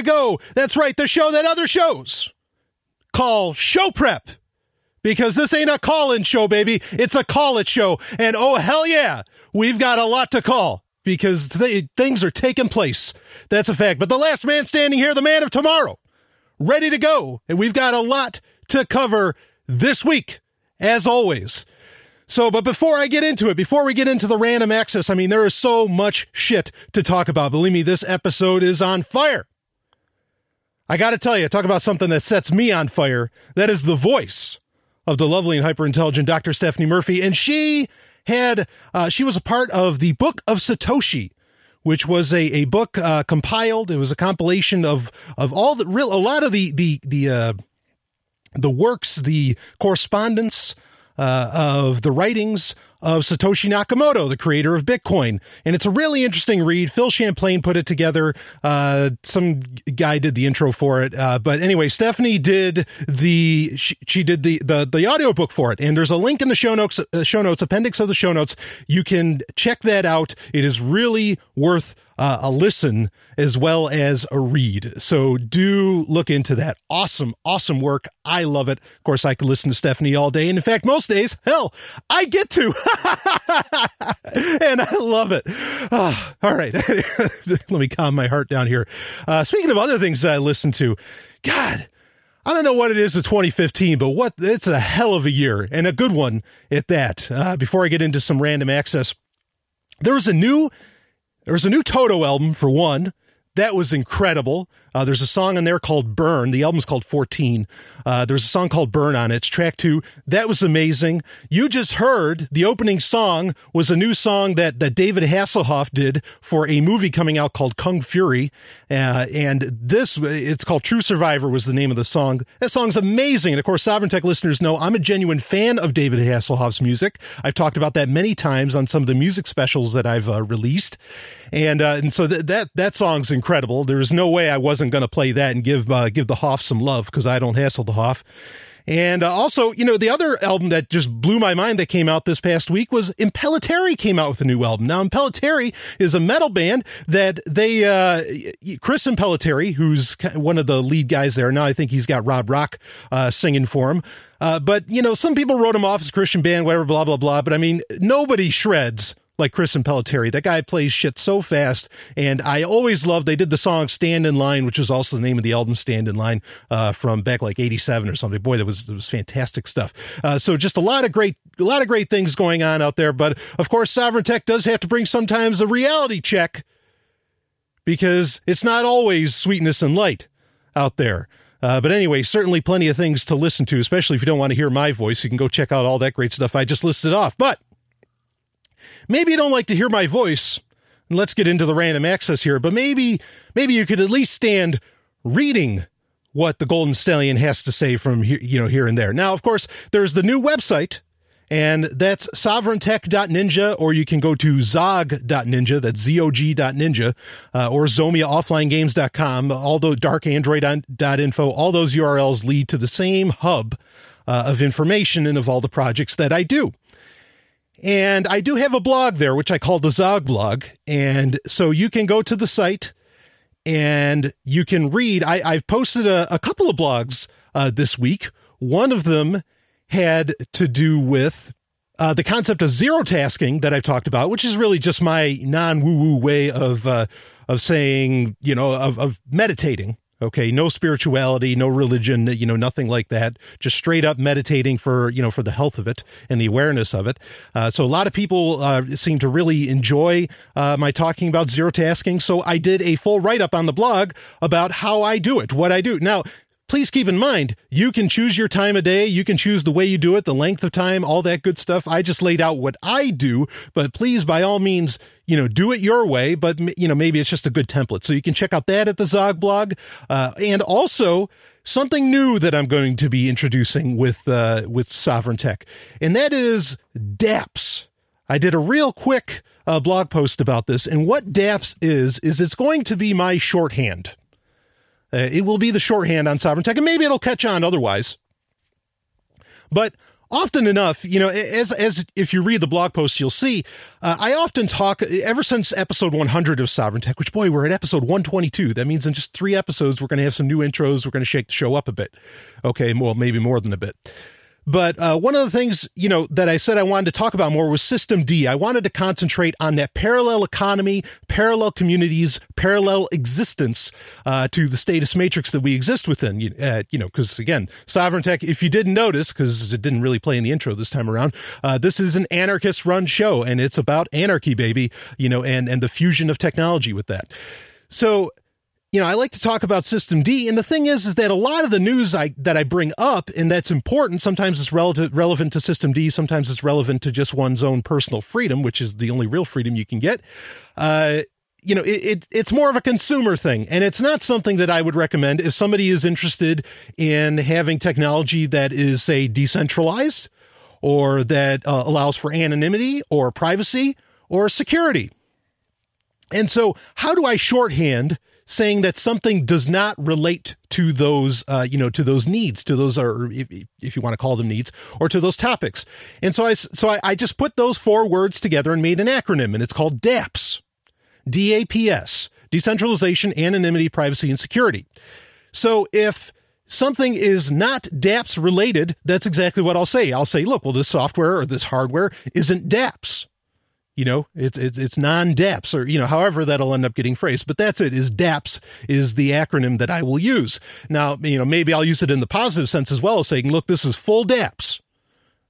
to go. That's right, the show that other shows call show prep. Because this ain't a call in show, baby. It's a call it show. And oh, hell yeah, we've got a lot to call because th- things are taking place. That's a fact. But the last man standing here, the man of tomorrow, ready to go. And we've got a lot to cover this week, as always. So, but before I get into it, before we get into the random access, I mean, there is so much shit to talk about. Believe me, this episode is on fire. I got to tell you, talk about something that sets me on fire. That is the voice of the lovely and hyper intelligent Dr. Stephanie Murphy. And she had, uh, she was a part of the Book of Satoshi, which was a, a book uh, compiled. It was a compilation of, of all the real, a lot of the, the, the, uh, the works, the correspondence uh, of the writings of Satoshi Nakamoto, the creator of Bitcoin. And it's a really interesting read. Phil Champagne put it together. Uh, some guy did the intro for it. Uh, but anyway, Stephanie did the, she, she, did the, the, the audiobook for it. And there's a link in the show notes, uh, show notes, appendix of the show notes. You can check that out. It is really worth uh, a listen as well as a read. So do look into that. Awesome, awesome work. I love it. Of course, I could listen to Stephanie all day. And in fact, most days, hell, I get to. and I love it. Oh, all right. Let me calm my heart down here. Uh, speaking of other things that I listen to, God, I don't know what it is with 2015, but what it's a hell of a year and a good one at that. Uh, before I get into some random access, there was a new there was a new Toto album for one. That was incredible. Uh, there's a song on there called Burn. The album's called 14. Uh, there's a song called Burn on it. It's track two. That was amazing. You just heard the opening song was a new song that, that David Hasselhoff did for a movie coming out called Kung Fury. Uh, and this, it's called True Survivor was the name of the song. That song's amazing. And of course, Sovereign Tech listeners know I'm a genuine fan of David Hasselhoff's music. I've talked about that many times on some of the music specials that I've uh, released. And, uh, and so th- that, that song's incredible. There's no way I wasn't wasn't going to play that and give uh, give the Hoff some love because I don't hassle the Hoff. And uh, also, you know, the other album that just blew my mind that came out this past week was Impellitteri came out with a new album. Now, Impellitteri is a metal band that they, uh, Chris Impellitteri, who's one of the lead guys there. Now I think he's got Rob Rock uh, singing for him. Uh, but, you know, some people wrote him off as a Christian band, whatever, blah, blah, blah. But I mean, nobody shreds like Chris Impellitteri. That guy plays shit so fast. And I always loved, they did the song Stand in Line, which was also the name of the album Stand in Line uh, from back like 87 or something. Boy, that was, that was fantastic stuff. Uh, so just a lot of great, a lot of great things going on out there. But of course, Sovereign Tech does have to bring sometimes a reality check because it's not always sweetness and light out there. Uh, but anyway, certainly plenty of things to listen to, especially if you don't want to hear my voice. You can go check out all that great stuff I just listed off. But maybe you don't like to hear my voice. Let's get into the random access here, but maybe maybe you could at least stand reading what the Golden Stallion has to say from you know here and there. Now, of course, there's the new website and that's sovereigntech.ninja, or you can go to zog.ninja, that's Z-O-G.ninja, uh, or zomiaofflinegames.com. All the darkandroid.info, all those URLs lead to the same hub uh, of information and of all the projects that I do. And I do have a blog there, which I call the Zog blog. And so you can go to the site and you can read. I, have posted a, a, couple of blogs uh, this week. One of them had to do with uh, the concept of zero tasking that I've talked about, which is really just my non woo woo way of uh, of saying, you know, of, of meditating. Okay, no spirituality, no religion, you know, nothing like that. Just straight up meditating for you know for the health of it and the awareness of it. Uh, so a lot of people uh, seem to really enjoy uh, my talking about zero tasking. So I did a full write up on the blog about how I do it, what I do. Now please keep in mind, you can choose your time of day. You can choose the way you do it, the length of time, all that good stuff. I just laid out what I do, but please, by all means, you know, do it your way, but you know, maybe it's just a good template. So you can check out that at the Zog blog. Uh, and also something new that I'm going to be introducing with, uh, with Sovereign Tech, and that is DAPS. I did a real quick uh, blog post about this. And what DAPS is, is it's going to be my shorthand. Uh, it will be the shorthand on Sovereign Tech, and maybe it'll catch on otherwise. But often enough, you know, as as if you read the blog post, you'll see uh, I often talk ever since episode 100 of Sovereign Tech, which boy, we're at episode 122. That means in just three episodes, we're going to have some new intros. We're going to shake the show up a bit. Okay, well, maybe more than a bit. But uh, one of the things, you know, that I said I wanted to talk about more was System D. I wanted to concentrate on that parallel economy, parallel communities, parallel existence uh, to the status matrix that we exist within. You, uh, you know, because again, Sovereign Tech, if you didn't notice, because it didn't really play in the intro this time around, uh, this is an anarchist run show and it's about anarchy, baby, you know, and, and the fusion of technology with that. So you know, I like to talk about System D, and the thing is, is that a lot of the news I that I bring up and that's important. Sometimes it's relative, relevant to System D. Sometimes it's relevant to just one's own personal freedom, which is the only real freedom you can get. Uh, you know, it, it, it's more of a consumer thing, and it's not something that I would recommend if somebody is interested in having technology that is, say, decentralized, or that uh, allows for anonymity or privacy or security. And so, how do I shorthand? Saying that something does not relate to those, uh, you know, to those needs, to those, or if, if, you want to call them needs, or to those topics. And so I, so I, I just put those four words together and made an acronym, and it's called DAPS, D-A-P-S, decentralization, anonymity, privacy, and security. So if something is not DAPS related, that's exactly what I'll say. I'll say, look, well, this software or this hardware isn't DAPS. You know, it's it's it's non-DAPS or you know, however that'll end up getting phrased. But that's it. Is DAPS is the acronym that I will use. Now, you know, maybe I'll use it in the positive sense as well, as saying, look, this is full DAPS.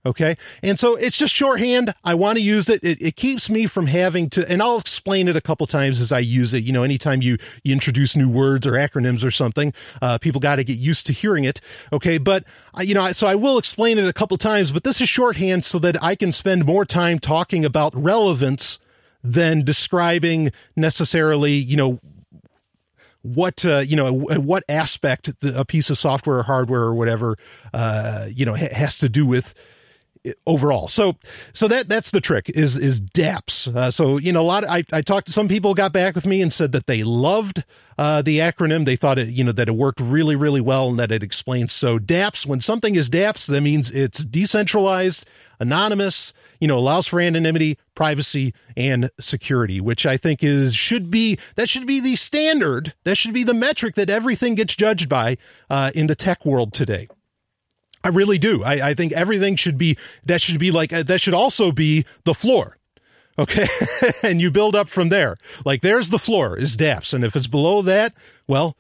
Okay. And so it's just shorthand. I want to use it. it. It keeps me from having to, and I'll explain it a couple times as I use it. You know, anytime you, you introduce new words or acronyms or something, uh, people got to get used to hearing it. Okay. But, you know, so I will explain it a couple times, but this is shorthand so that I can spend more time talking about relevance than describing necessarily, you know, what uh, you know what aspect a piece of software or hardware or whatever uh, you know ha- has to do with overall. So, so that that's the trick is is DAPS. Uh, so you know, a lot. Of, I I talked to some people, got back with me and said that they loved uh, the acronym. They thought it you know that it worked really really well and that it explains. So DAPS. When something is DAPS, that means it's decentralized, anonymous. You know, allows for anonymity, privacy, and security, which I think is should be that should be the standard. That should be the metric that everything gets judged by uh, in the tech world today. I really do. I, I think everything should be that should be like that should also be the floor. Okay. and you build up from there. Like there's the floor is DAPS. And if it's below that, well,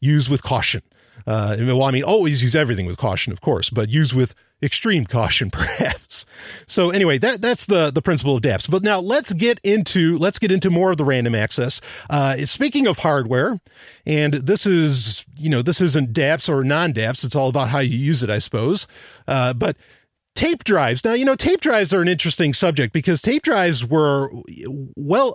use with caution. Uh, well, I mean, always use everything with caution, of course, but use with extreme caution, perhaps. So anyway, that that's the the principle of DAPS. But now let's get into let's get into more of the random access. Uh, speaking of hardware, and this is you know this isn't DAPS or non DAPS. It's all about how you use it, I suppose. Uh, but tape drives. Now, you know, tape drives are an interesting subject because tape drives were, well,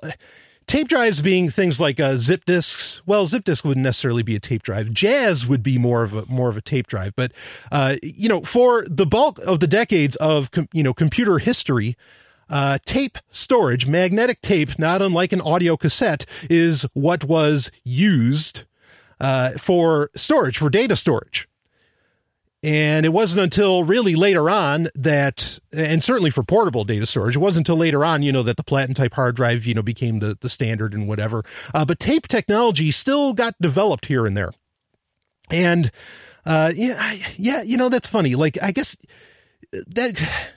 tape drives being things like uh, zip disks. Well, zip disk wouldn't necessarily be a tape drive. Jaz would be more of a more of a tape drive. But uh, you know, for the bulk of the decades of com- you know computer history. Uh, tape storage, magnetic tape, not unlike an audio cassette, is what was used uh, for storage, for data storage. And it wasn't until really later on that, and certainly for portable data storage, it wasn't until later on, you know, that the platinum type hard drive, you know, became the, the standard and whatever. Uh, but tape technology still got developed here and there. And, uh, yeah, yeah, you know, that's funny. Like, I guess that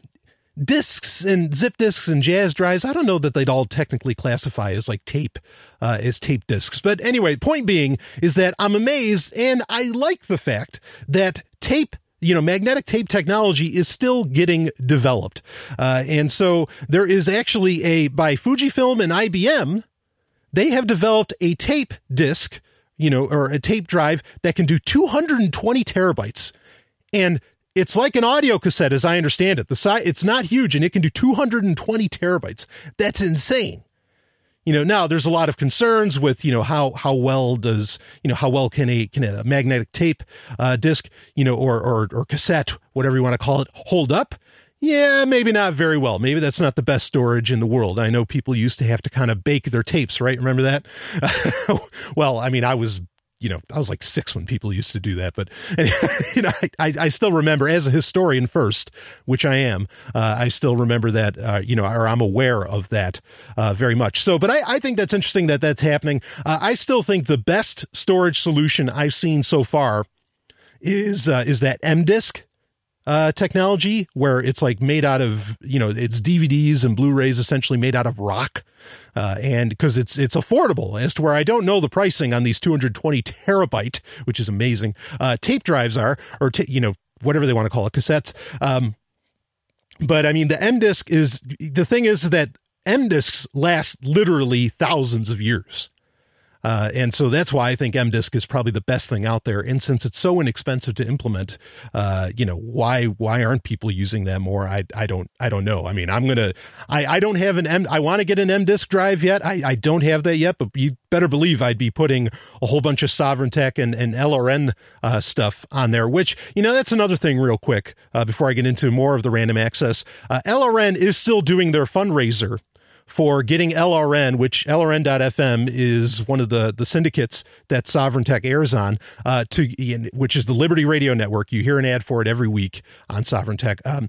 discs and zip discs and Jaz drives, I don't know that they'd all technically classify as like tape, uh, as tape discs. But anyway, point being is that I'm amazed and I like the fact that tape you know, magnetic tape technology is still getting developed. Uh, and so there is actually a, by Fujifilm and IBM, they have developed a tape disc, you know, or a tape drive that can do 220 terabytes. And it's like an audio cassette, as I understand it. The size, it's not huge and it can do 220 terabytes. That's insane. You know now there's a lot of concerns with you know how how well does you know how well can a can a magnetic tape uh, disc you know or, or or cassette whatever you want to call it hold up? Yeah maybe not very well. Maybe that's not the best storage in the world. I know people used to have to kind of bake their tapes right? Remember that? Well i mean i was you know, I was like six when people used to do that, but you know, I, I still remember as a historian first, which I am, uh, I still remember that, uh, you know, or I'm aware of that uh, very much. So, but I, I think that's interesting that that's happening. Uh, I still think the best storage solution I've seen so far is uh, is that M disk uh, technology where it's like made out of you know it's DVDs and Blu-rays essentially made out of rock, uh, and because it's it's affordable as to where I don't know the pricing on these 220 terabyte, which is amazing. Uh, tape drives are or t- you know whatever they want to call it cassettes. Um, but I mean the M disc is the thing is that M discs last literally thousands of years. Uh, and so that's why I think MDisk is probably the best thing out there. And since it's so inexpensive to implement, uh, you know, why why aren't people using that more? I I don't I don't know. I mean, I'm gonna I I don't have an M. I want to get an MDisk drive yet. I I don't have that yet, but you better believe I'd be putting a whole bunch of Sovereign Tech and and LRN uh, stuff on there. Which you know that's another thing, real quick, uh, before I get into more of the random access. Uh, LRN is still doing their fundraiser for getting LRN, which LRN.FM is one of the, the syndicates that Sovereign Tech airs on, uh, to which is the Liberty Radio Network. You hear an ad for it every week on Sovereign Tech. Um,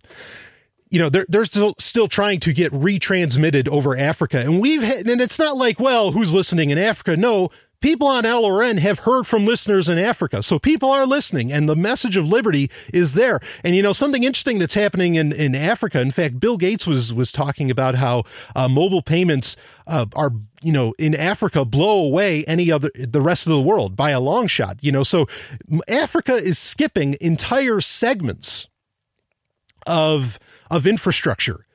you know they're they're still still trying to get retransmitted over Africa, and we've and it's not like well who's listening in Africa? No, people on LRN have heard from listeners in Africa. So people are listening and the message of liberty is there. And you know, something interesting that's happening in, in Africa. In fact, Bill Gates was, was talking about how uh, mobile payments uh, are, you know, in Africa blow away any other, the rest of the world by a long shot, you know, so Africa is skipping entire segments of, of infrastructure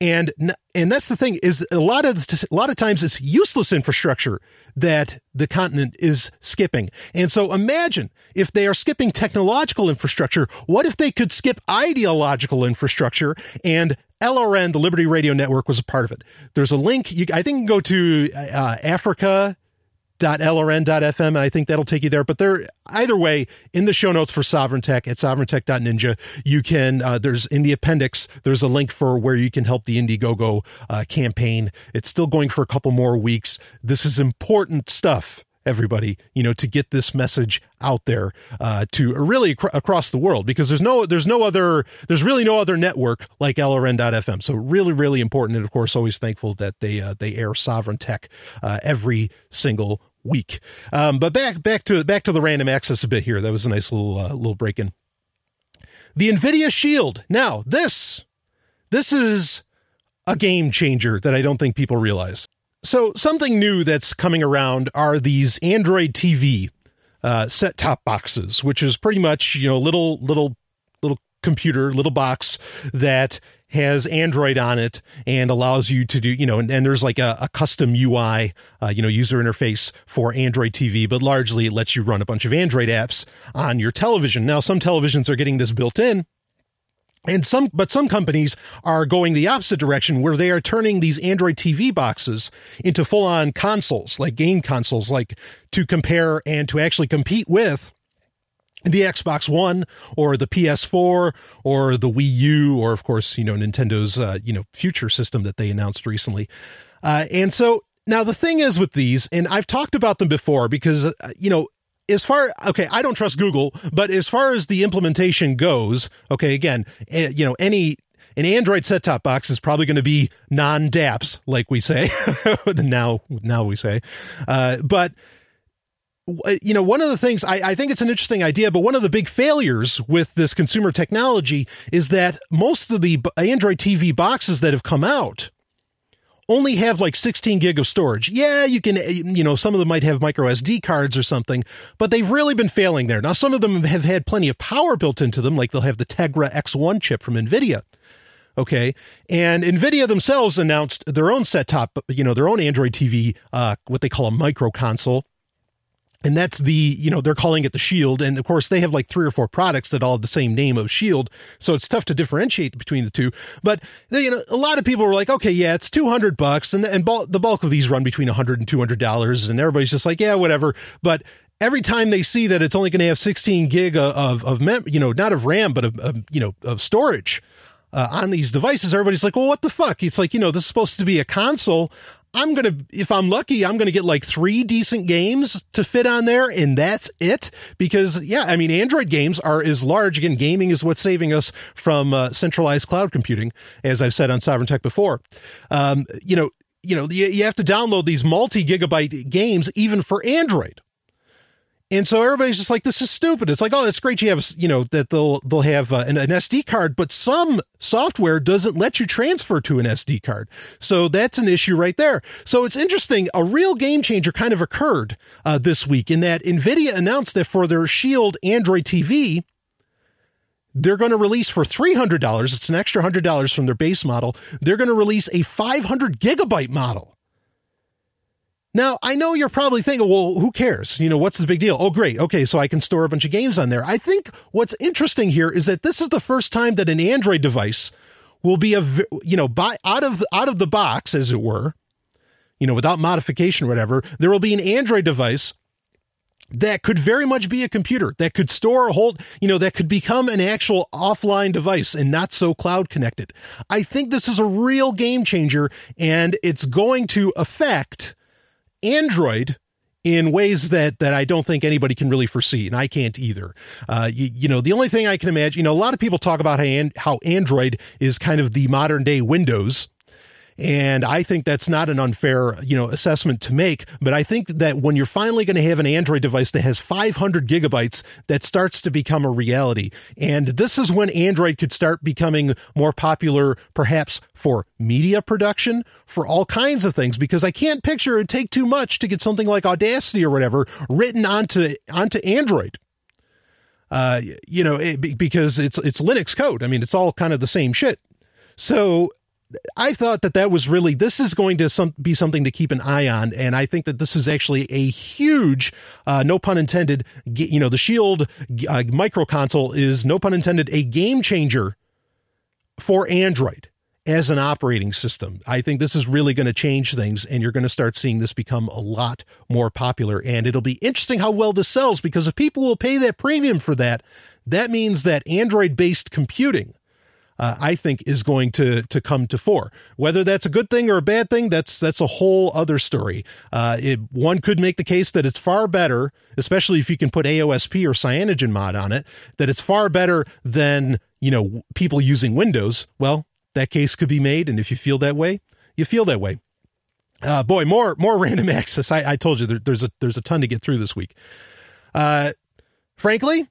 and and that's the thing is a lot of a lot of times it's useless infrastructure that the continent is skipping. And so imagine if they are skipping technological infrastructure, what if they could skip ideological infrastructure and LRN, the Liberty Radio Network, was a part of it. There's a link. You, I think you can go to uh, Africa lrn.fm and I think that'll take you there. But there, either way, in the show notes for Sovereign Tech at sovereigntech.ninja, you can, uh, there's in the appendix, there's a link for where you can help the Indiegogo uh, campaign. It's still going for a couple more weeks. This is important stuff everybody you know to get this message out there uh, to really ac- across the world because there's no there's no other there's really no other network like lrn.fm so really really important and of course always thankful that they uh, they air sovereign tech uh, every single week. Um, but back back to back to the random access a bit here. That was a nice little uh, little break in. The Nvidia Shield. Now this this is a game changer that I don't think people realize. So something new that's coming around are these Android TV uh, set top boxes, which is pretty much you know little little little computer, little box that has Android on it and allows you to do, you know, and, and there's like a, a custom UI, uh, you know, user interface for Android TV, but largely it lets you run a bunch of Android apps on your television. Now, some televisions are getting this built in. And some, but some companies are going the opposite direction where they are turning these Android TV boxes into full on consoles, like game consoles, like to compare and to actually compete with the Xbox One or the PS4 or the Wii U or of course you know Nintendo's uh, you know future system that they announced recently. Uh, and so now the thing is with these, and I've talked about them before because uh, you know as far okay i don't trust google but as far as the implementation goes okay again eh, you know any an android set top box is probably going to be non daps like we say now now we say uh, but you know, one of the things I, I, think it's an interesting idea, but one of the big failures with this consumer technology is that most of the Android TV boxes that have come out only have like 16 gig of storage. Yeah, you can, uh, you know, some of them might have micro SD cards or something, but they've really been failing there. Now, some of them have had plenty of power built into them, like they'll have the Tegra X1 chip from NVIDIA. Okay. And NVIDIA themselves announced their own set top, you know, their own Android TV, uh, what they call a micro console and that's the you know they're calling it the shield. And of course they have like three or four products that all have the same name of shield. So it's tough to differentiate between the two. But you know a lot of people were like okay yeah it's 200 bucks. And and the bulk of these run between 100 and 200 dollars. And everybody's just like yeah whatever. But every time they see that it's only going to have 16 gig of of mem- you know not of ram but of, of you know of storage uh, on these devices, everybody's like, well, what the fuck? It's like, you know, this is supposed to be a console. I'm going to, if I'm lucky, I'm going to get like three decent games to fit on there, and that's it. Because, yeah, I mean, Android games are as large. Again, gaming is what's saving us from uh, centralized cloud computing, as I've said on Sovereign Tech before. Um, you know, you know, you, you have to download these multi gigabyte games even for Android. And so everybody's just like, this is stupid. It's like, oh, it's great. You have, you know, that they'll they'll have uh, an, an, SD card, but some software doesn't let you transfer to an SD card. So that's an issue right there. So it's interesting. A real game changer kind of occurred uh, this week in that Nvidia announced that for their Shield Android TV, they're going to release for $300. It's an extra $100 from their base model. They're going to release a 500 gigabyte model. Now, I know you're probably thinking, well, who cares? You know, what's the big deal? Oh, great. Okay, so I can store a bunch of games on there. I think what's interesting here is that this is the first time that an Android device will be a, you know, by out of out of the box, as it were, you know, without modification or whatever, there will be an Android device that could very much be a computer that could store a whole, you know, that could become an actual offline device and not so cloud connected. I think this is a real game changer and it's going to affect Android in ways that that I don't think anybody can really foresee, and I can't either. Uh, you, you, know, the only thing I can imagine, you know, a lot of people talk about how, how Android is kind of the modern day Windows, and I think that's not an unfair, you know, assessment to make. But I think that when you're finally going to have an Android device that has 500 gigabytes, that starts to become a reality. And this is when Android could start becoming more popular, perhaps for media production, for all kinds of things, because I can't picture it take too much to get something like Audacity or whatever written onto onto Android. Uh, you know, it, because it's it's Linux code. I mean, it's all kind of the same shit. So I thought that that was really this is going to some, be something to keep an eye on, and I think that this is actually a huge, uh, no pun intended. You know, the Shield uh, micro console is no pun intended a game changer for Android as an operating system. I think this is really going to change things, and you're going to start seeing this become a lot more popular. And it'll be interesting how well this sells because if people will pay that premium for that, that means that Android based computing uh, I think is going to to come to fore. Whether that's a good thing or a bad thing, that's that's a whole other story. Uh, it, one could make the case that it's far better, especially if you can put AOSP or CyanogenMod on it, that it's far better than you know people using Windows. Well, that case could be made, and if you feel that way, you feel that way. Uh, boy, more more random access. I, I told you there, there's a there's a ton to get through this week. Uh, frankly,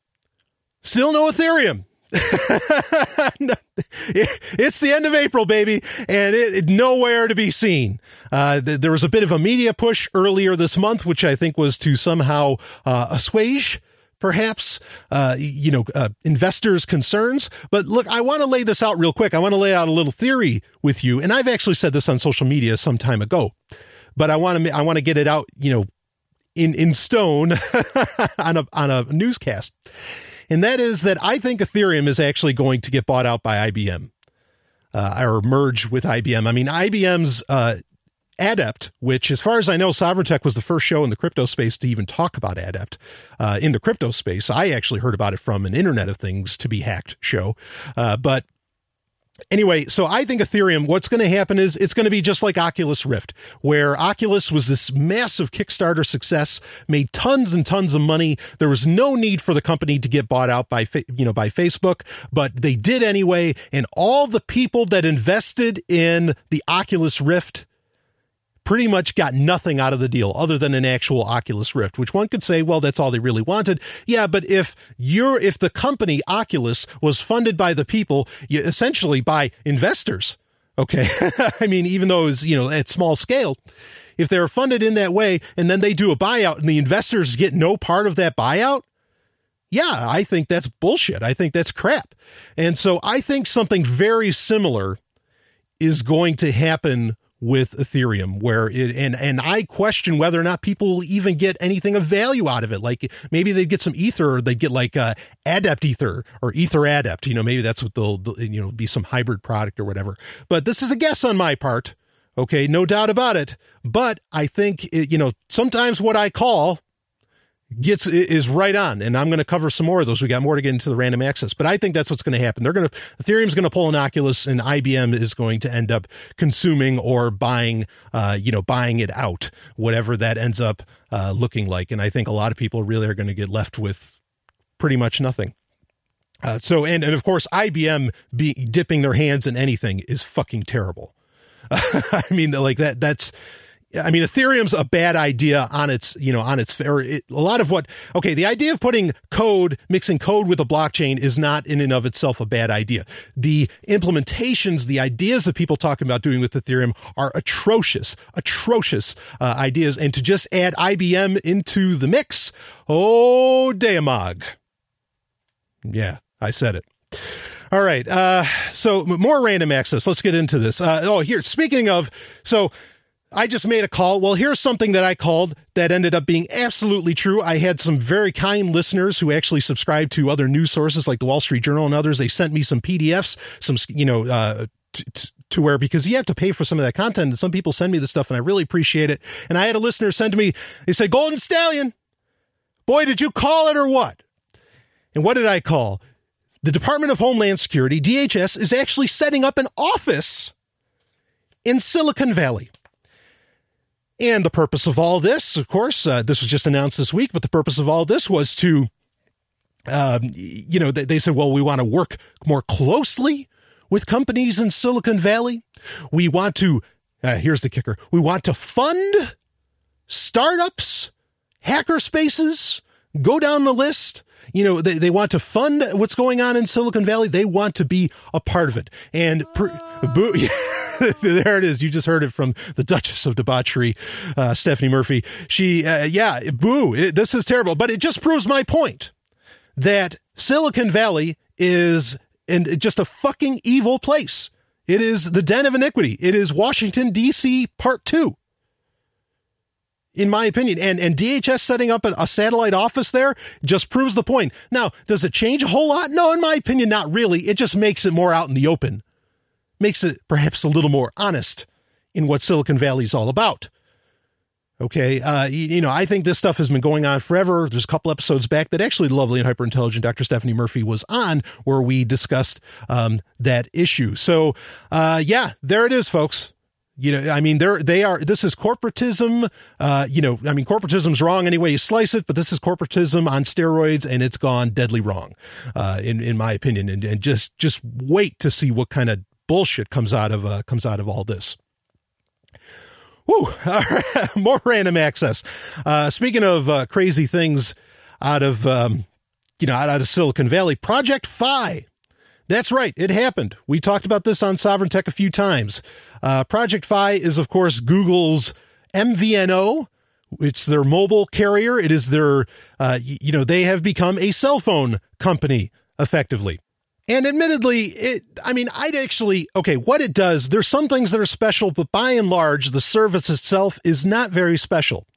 still no Ethereum. it's the end of April, baby, and it, it nowhere to be seen. Uh, th- there was a bit of a media push earlier this month, which I think was to somehow uh, assuage perhaps uh, you know uh, investors concerns. But look i want to lay this out real quick. I want to lay out a little theory with you and i've actually said this on social media some time ago but i want to i want to get it out you know in in stone on a on a newscast and that is that I think Ethereum is actually going to get bought out by IBM uh, or merge with IBM. I mean, IBM's uh, Adept, which, as far as I know, Sovereign was the first show in the crypto space to even talk about Adept uh, in the crypto space. I actually heard about it from an Internet of Things to be hacked show, uh, but Anyway, so I think Ethereum, what's going to happen is it's going to be just like Oculus Rift, where Oculus was this massive Kickstarter success, made tons and tons of money. There was no need for the company to get bought out by, you know, by Facebook, but they did anyway. And all the people that invested in the Oculus Rift pretty much got nothing out of the deal other than an actual Oculus Rift, which one could say, well, that's all they really wanted. Yeah, but if you're if the company Oculus was funded by the people, essentially by investors, okay, I mean, even though it's you know at small scale. If they're funded in that way and then they do a buyout and the investors get no part of that buyout, yeah, I think that's bullshit. I think that's crap. And so I think something very similar is going to happen with Ethereum where it and and I question whether or not people will even get anything of value out of it. Like maybe they'd get some ether or they'd get like uh, adept ether or ether adept. You know, maybe that's what they'll you know be some hybrid product or whatever. But this is a guess on my part. Okay, no doubt about it. But I think it, you know sometimes what I call gets is right on and i'm going to cover some more of those. We got more to get into the random access but i think that's what's going to happen. They're going to ethereum's going to pull an oculus and ibm is going to end up consuming or buying uh, you know buying it out whatever that ends up uh, looking like. And i think a lot of people really are going to get left with pretty much nothing. Uh, so and, and of course ibm be dipping their hands in anything is fucking terrible. I mean like that that's I mean, Ethereum's a bad idea on its, you know, on its, or it, a lot of what, okay, the idea of putting code, mixing code with a blockchain is not in and of itself a bad idea. The implementations, the ideas that people talking about doing with Ethereum are atrocious, atrocious uh, ideas. And to just add IBM into the mix, oh, Damog. Yeah, I said it. All right. Uh, so more random access. Let's get into this. Uh, oh, here, speaking of, so I just made a call. Well, here's something that I called that ended up being absolutely true. I had some very kind listeners who actually subscribed to other news sources like the Wall Street Journal and others. They sent me some PDFs, some, you know, uh, to where because you have to pay for some of that content. And some people send me the stuff and I really appreciate it. And I had a listener send to me, they said, Golden Stallion, boy, did you call it or what? And what did I call? The Department of Homeland Security, DHS, is actually setting up an office in Silicon Valley. And the purpose of all this, of course, uh, this was just announced this week, but the purpose of all this was to, um, you know, they, they said, well, we want to work more closely with companies in Silicon Valley. We want to, uh, here's the kicker, we want to fund startups, hacker spaces, go down the list you know, they, they want to fund what's going on in Silicon Valley. They want to be a part of it. And boo, there it is. You just heard it from the Duchess of Debauchery, uh, Stephanie Murphy. She, uh, yeah, boo, it, this is terrible. But it just proves my point that Silicon Valley is and just a fucking evil place. It is the den of iniquity. It is Washington, D.C. part two in my opinion. And and DHS setting up a, a, satellite office there just proves the point. Now, does it change a whole lot? No, in my opinion, not really. It just makes it more out in the open, makes it perhaps a little more honest in what Silicon Valley is all about. Okay, uh, you, know, I think this stuff has been going on forever. There's a couple episodes back that actually lovely and hyper intelligent Dr. Stephanie Murphy was on where we discussed um, that issue. So, uh, yeah, there it is, folks. You know, I mean, they're they are. This is corporatism. Uh, you know, I mean, corporatism's wrong any way you slice it, but this is corporatism on steroids, and it's gone deadly wrong, uh, in in my opinion. And and just just wait to see what kind of bullshit comes out of uh, comes out of all this. Woo! More random access. Uh, speaking of uh, crazy things out of um, you know out, out of Silicon Valley, Project Fi. That's right, it happened. We talked about this on Sovereign Tech a few times. Uh, Project Fi is, of course, Google's MVNO. It's their mobile carrier. It is their, uh, you know, they have become a cell phone company effectively. And admittedly, it, I mean, I'd actually, okay, what it does, there's some things that are special, but by and large, the service itself is not very special.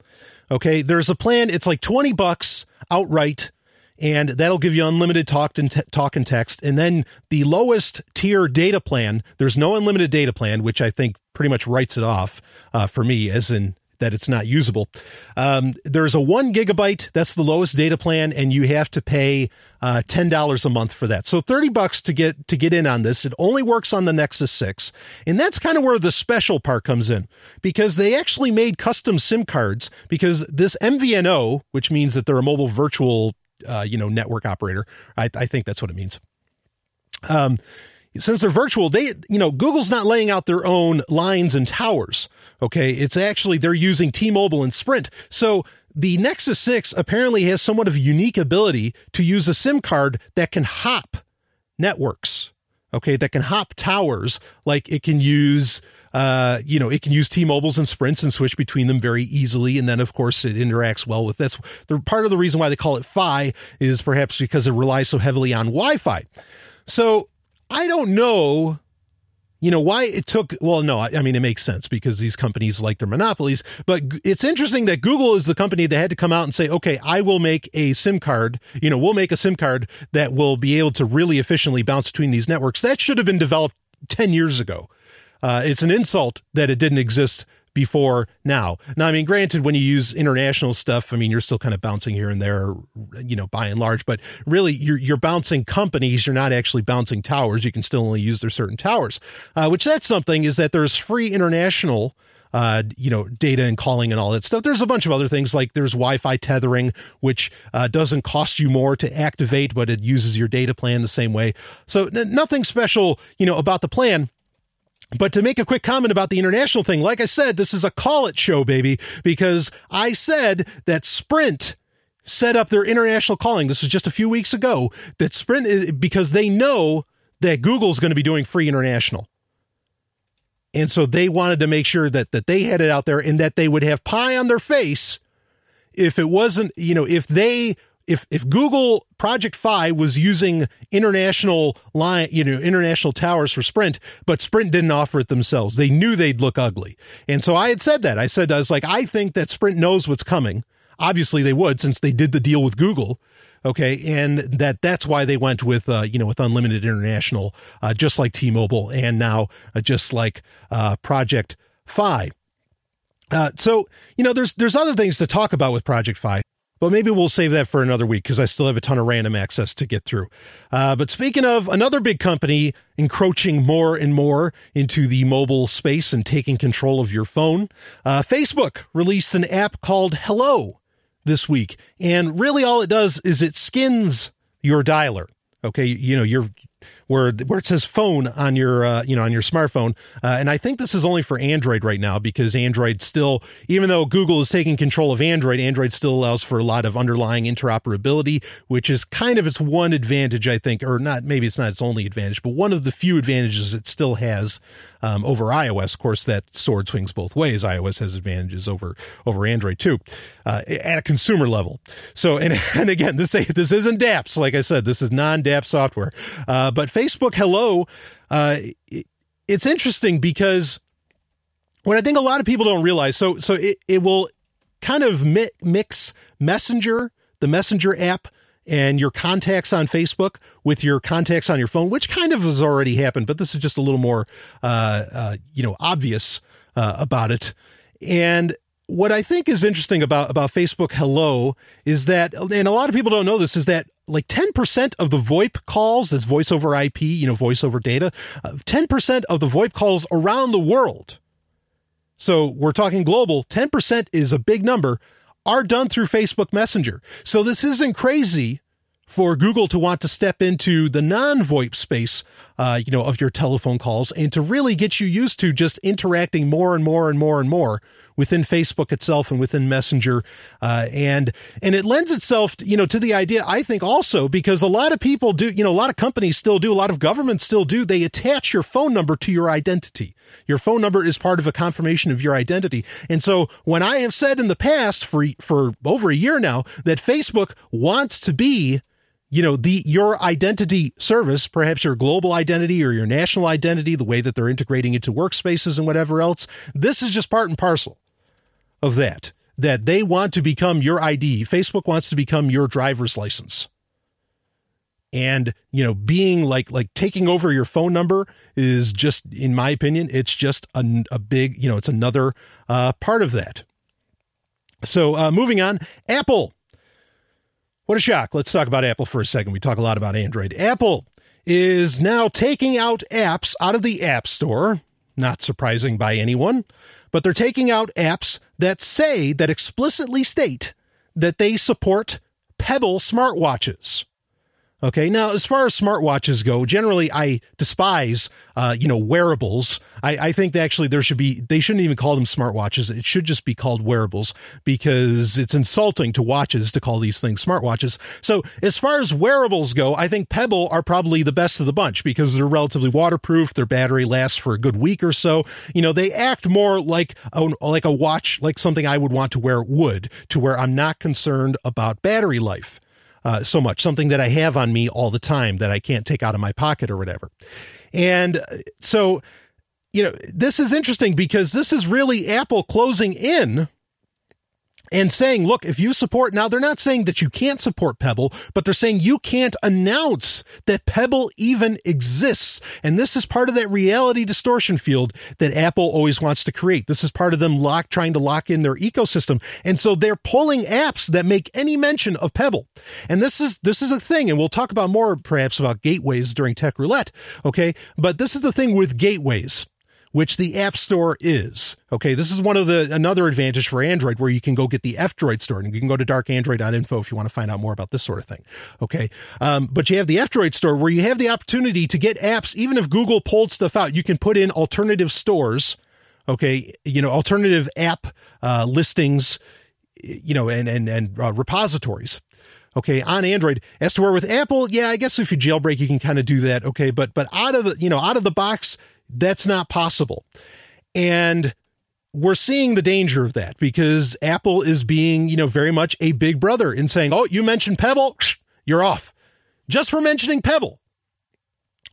Okay. There's a plan. It's like 20 bucks outright and that'll give you unlimited talk and, te- talk and text. And then the lowest tier data plan, there's no unlimited data plan, which I think pretty much writes it off uh, for me, as in that it's not usable. Um, there's a one gigabyte, that's the lowest data plan, and you have to pay uh, ten dollars a month for that. So thirty bucks to get to get in on this. It only works on the Nexus Six, and that's kind of where the special part comes in because they actually made custom SIM cards because this MVNO, which means that they're a mobile virtual uh, you know, network operator. I, I think that's what it means. Um, since they're virtual, they, you know, Google's not laying out their own lines and towers. Okay. It's actually, they're using T-Mobile and Sprint. So the Nexus 6 apparently has somewhat of a unique ability to use a SIM card that can hop networks. Okay. That can hop towers. Like it can use, uh, you know, it can use T-Mobiles and Sprints and switch between them very easily. And then, of course, it interacts well with this. The part of the reason why they call it Fi is perhaps because it relies so heavily on Wi-Fi. So I don't know you know why it took well no I, mean it makes sense because these companies like their monopolies but it's interesting that google is the company that had to come out and say okay i will make a sim card you know we'll make a sim card that will be able to really efficiently bounce between these networks. That should have been developed 10 years ago. Uh, it's an insult that it didn't exist before now. Now, I mean, granted, when you use international stuff, I mean, you're still kind of bouncing here and there, you know, by and large, but really you're, you're bouncing companies. You're not actually bouncing towers. You can still only use their certain towers, uh, which that's something is that there's free international uh, you know, data and calling and all that stuff. There's a bunch of other things like there's Wi-Fi tethering, which uh, doesn't cost you more to activate, but it uses your data plan the same way. So n- nothing special, you know, about the plan. But to make a quick comment about the international thing, like I said, this is a call it show, baby, because I said that Sprint set up their international calling. This is just a few weeks ago that Sprint, because they know that Google's going to be doing free international. And so they wanted to make sure that, that they had it out there and that they would have pie on their face if it wasn't, you know, if they if if Google Project Fi was using international line, you know, international towers for Sprint, but Sprint didn't offer it themselves. They knew they'd look ugly. And so I had said that. I said I was like, I think that Sprint knows what's coming. Obviously they would since they did the deal with Google. Okay, and that that's why they went with uh, you know with unlimited international, uh, just like T-Mobile, and now uh, just like uh, Project Fi. Uh, so you know, there's there's other things to talk about with Project Fi. But maybe we'll save that for another week because I still have a ton of random access to get through. Uh, but speaking of another big company encroaching more and more into the mobile space and taking control of your phone, uh, Facebook released an app called Hello this week. And really all it does is it skins your dialer. Okay, you know, your where where it says phone on your uh, you know on your smartphone. Uh, and I think this is only for Android right now because Android still, even though Google is taking control of Android, Android still allows for a lot of underlying interoperability, which is kind of its one advantage, I think, or not. Maybe it's not its only advantage, but one of the few advantages it still has um, over iOS. Of course, that sword swings both ways. iOS has advantages over over Android too, uh, at a consumer level. So, and and again, this this isn't DAPS. Like I said, this is non DApp software. Uh, but Facebook Hello, uh, it's interesting because what I think a lot of people don't realize. So so it it will kind of mix Messenger, the Messenger app and your contacts on Facebook with your contacts on your phone, which kind of has already happened, but this is just a little more, uh, uh, you know, obvious uh, about it. And what I think is interesting about about Facebook Hello is that, and a lot of people don't know this, is that like 10% of the VoIP calls, that's voice over IP, you know, voice over data, 10% uh, of the VoIP calls around the world. So we're talking global, 10% is a big number are done through Facebook Messenger. So this isn't crazy for Google to want to step into the non-VoIP space, uh, you know, of your telephone calls and to really get you used to just interacting more and more and more and more within Facebook itself and within Messenger, uh, and and it lends itself, you know, to the idea. I think also because a lot of people do, you know, a lot of companies still do, a lot of governments still do. They attach your phone number to your identity. Your phone number is part of a confirmation of your identity. And so when I have said in the past for for over a year now that Facebook wants to be you know the your identity service perhaps your global identity or your national identity the way that they're integrating into workspaces and whatever else this is just part and parcel of that that they want to become your ID. Facebook wants to become your driver's license. And, you know, being like like taking over your phone number is just in my opinion, it's just a, a big, you know, it's another uh, part of that. So, uh, moving on, Apple. What a shock. Let's talk about Apple for a second. We talk a lot about Android. Apple is now taking out apps out of the App Store. Not surprising by anyone but they're taking out apps that say, that explicitly state that they support Pebble smartwatches. Okay. Now, as far as smartwatches go, generally I despise, uh, you know, wearables. I, I think actually there should be, they shouldn't even call them smartwatches. It should just be called wearables because it's insulting to watches to call these things smartwatches. So as far as wearables go, I think Pebble are probably the best of the bunch because they're relatively waterproof. Their battery lasts for a good week or so. You know, they act more like a, like a watch, like something I would want to wear would to where I'm not concerned about battery life uh, so much, something that I have on me all the time that I can't take out of my pocket or whatever. And uh, so, you know, this is interesting because this is really Apple closing in and saying, look, if you support, now they're not saying that you can't support Pebble, but they're saying you can't announce that Pebble even exists. And this is part of that reality distortion field that Apple always wants to create. This is part of them lock, trying to lock in their ecosystem. And so they're pulling apps that make any mention of Pebble. And this is, this is a thing. And we'll talk about more perhaps about gateways during Tech Roulette. Okay. But this is the thing with gateways which the App Store is. Okay, this is one of the another advantage for Android where you can go get the F Droid store and you can go to darkandroid.info if you want to find out more about this sort of thing. Okay, um, but you have the F Droid store where you have the opportunity to get apps, even if Google pulled stuff out, you can put in alternative stores. Okay, you know, alternative app uh, listings, you know, and and and uh, repositories okay on android as to where with apple yeah i guess if you jailbreak you can kind of do that okay but but out of the you know out of the box that's not possible. And we're seeing the danger of that because Apple is being, you know, very much a big brother in saying, "Oh, you mentioned Pebble, you're off." Just for mentioning Pebble.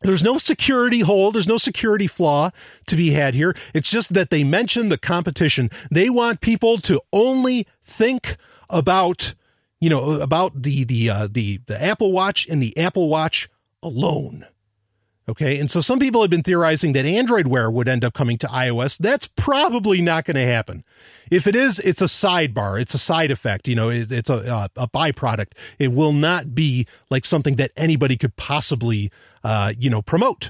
There's no security hole, there's no security flaw to be had here. It's just that they mention the competition. They want people to only think about, you know, about the the uh, the the Apple Watch and the Apple Watch alone. Okay. And so some people have been theorizing that Android Wear would end up coming to iOS. That's probably not going to happen. If it is, it's a sidebar. It's a side effect. You know, it's a, a byproduct. It will not be like something that anybody could possibly, uh, you know, promote.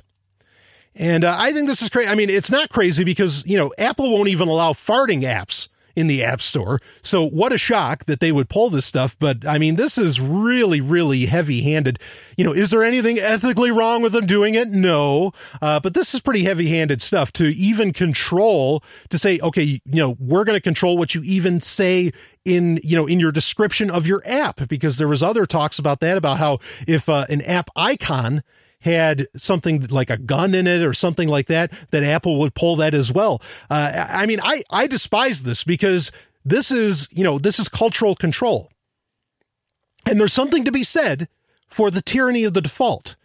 And uh, I think this is crazy. I mean, it's not crazy because, you know, Apple won't even allow farting apps in the App Store. So what a shock that they would pull this stuff. But I mean, this is really, really heavy handed. You know, is there anything ethically wrong with them doing it? No. Uh, but this is pretty heavy handed stuff to even control, to say, okay, you know, we're going to control what you even say in you know in your description of your app because there was other talks about that about how if uh, an app icon had something like a gun in it or something like that, that Apple would pull that as well. Uh, I mean, I, I despise this because this is, you know, this is cultural control. And there's something to be said for the tyranny of the default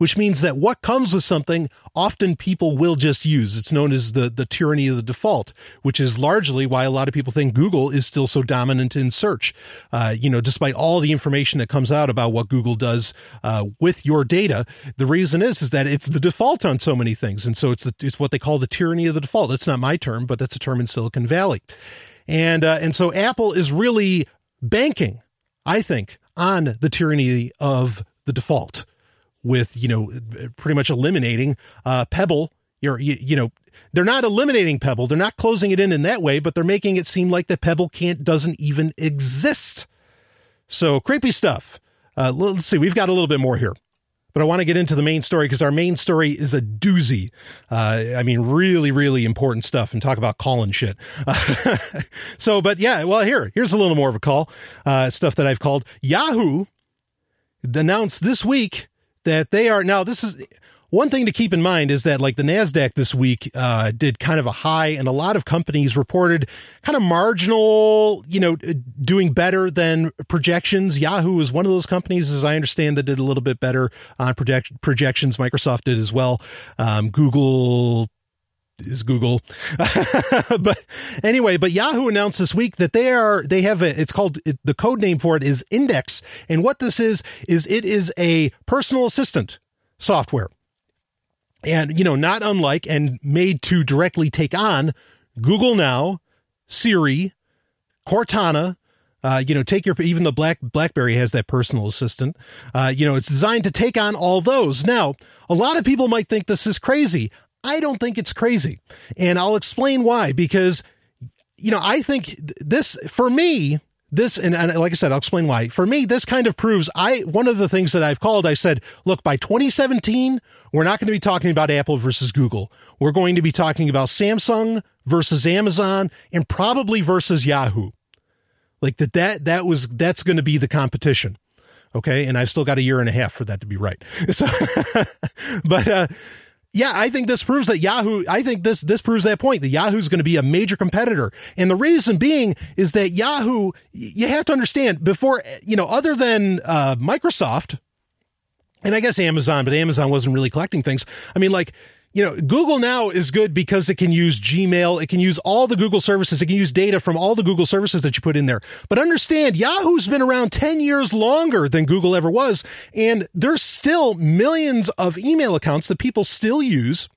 which means that what comes with something often people will just use. It's known as the, the tyranny of the default, which is largely why a lot of people think Google is still so dominant in search. Uh, you know, despite all the information that comes out about what Google does uh, with your data, the reason is is that it's the default on so many things, and so it's the, it's what they call the tyranny of the default. That's not my term, but that's a term in Silicon Valley, and uh, and so Apple is really banking, I think, on the tyranny of the default with you know pretty much eliminating uh, Pebble. You're you, you know they're not eliminating Pebble. They're not closing it in in that way, but they're making it seem like the Pebble can't doesn't even exist. So creepy stuff. Uh, let's see. We've got a little bit more here. But I want to get into the main story because our main story is a doozy. Uh, I mean, really, really important stuff and talk about calling shit. so, but yeah, well, here, here's a little more of a call. Uh, stuff that I've called Yahoo announced this week that they are now this is one thing to keep in mind is that like the nasdaq this week uh, did kind of a high and a lot of companies reported kind of marginal you know doing better than projections. Yahoo was one of those companies as i understand that did a little bit better on project- projections. Microsoft did as well. Um, google is Google. but anyway, but Yahoo announced this week that they are they have a it's called it, the code name for it is Index, and what this is is it is a personal assistant software, and you know not unlike and made to directly take on Google Now, Siri, Cortana. Uh, you know, take your even the Black BlackBerry has that personal assistant. Uh, you know, it's designed to take on all those. Now, a lot of people might think this is crazy. I don't think it's crazy. And I'll explain why. Because, you know, I think this, for me, this, and, and, like I said, I'll explain why. For me, this kind of proves I, one of the things that I've called, I said, look, by 2017, we're not going to be talking about Apple versus Google. We're going to be talking about Samsung versus Amazon and probably versus Yahoo. Like that, that, that was, that's going to be the competition. Okay. And I've still got a year and a half for that to be right. So, but, uh, yeah, I think this proves that Yahoo, I think this, this proves that point that Yahoo is going to be a major competitor. And the reason being is that Yahoo, you have to understand before, you know, other than uh, Microsoft and I guess Amazon, but Amazon wasn't really collecting things. I mean, like, you know, Google now is good because it can use Gmail, it can use all the Google services, it can use data from all the Google services that you put in there. But understand, Yahoo's been around 10 years longer than Google ever was, and there's still millions of email accounts that people still use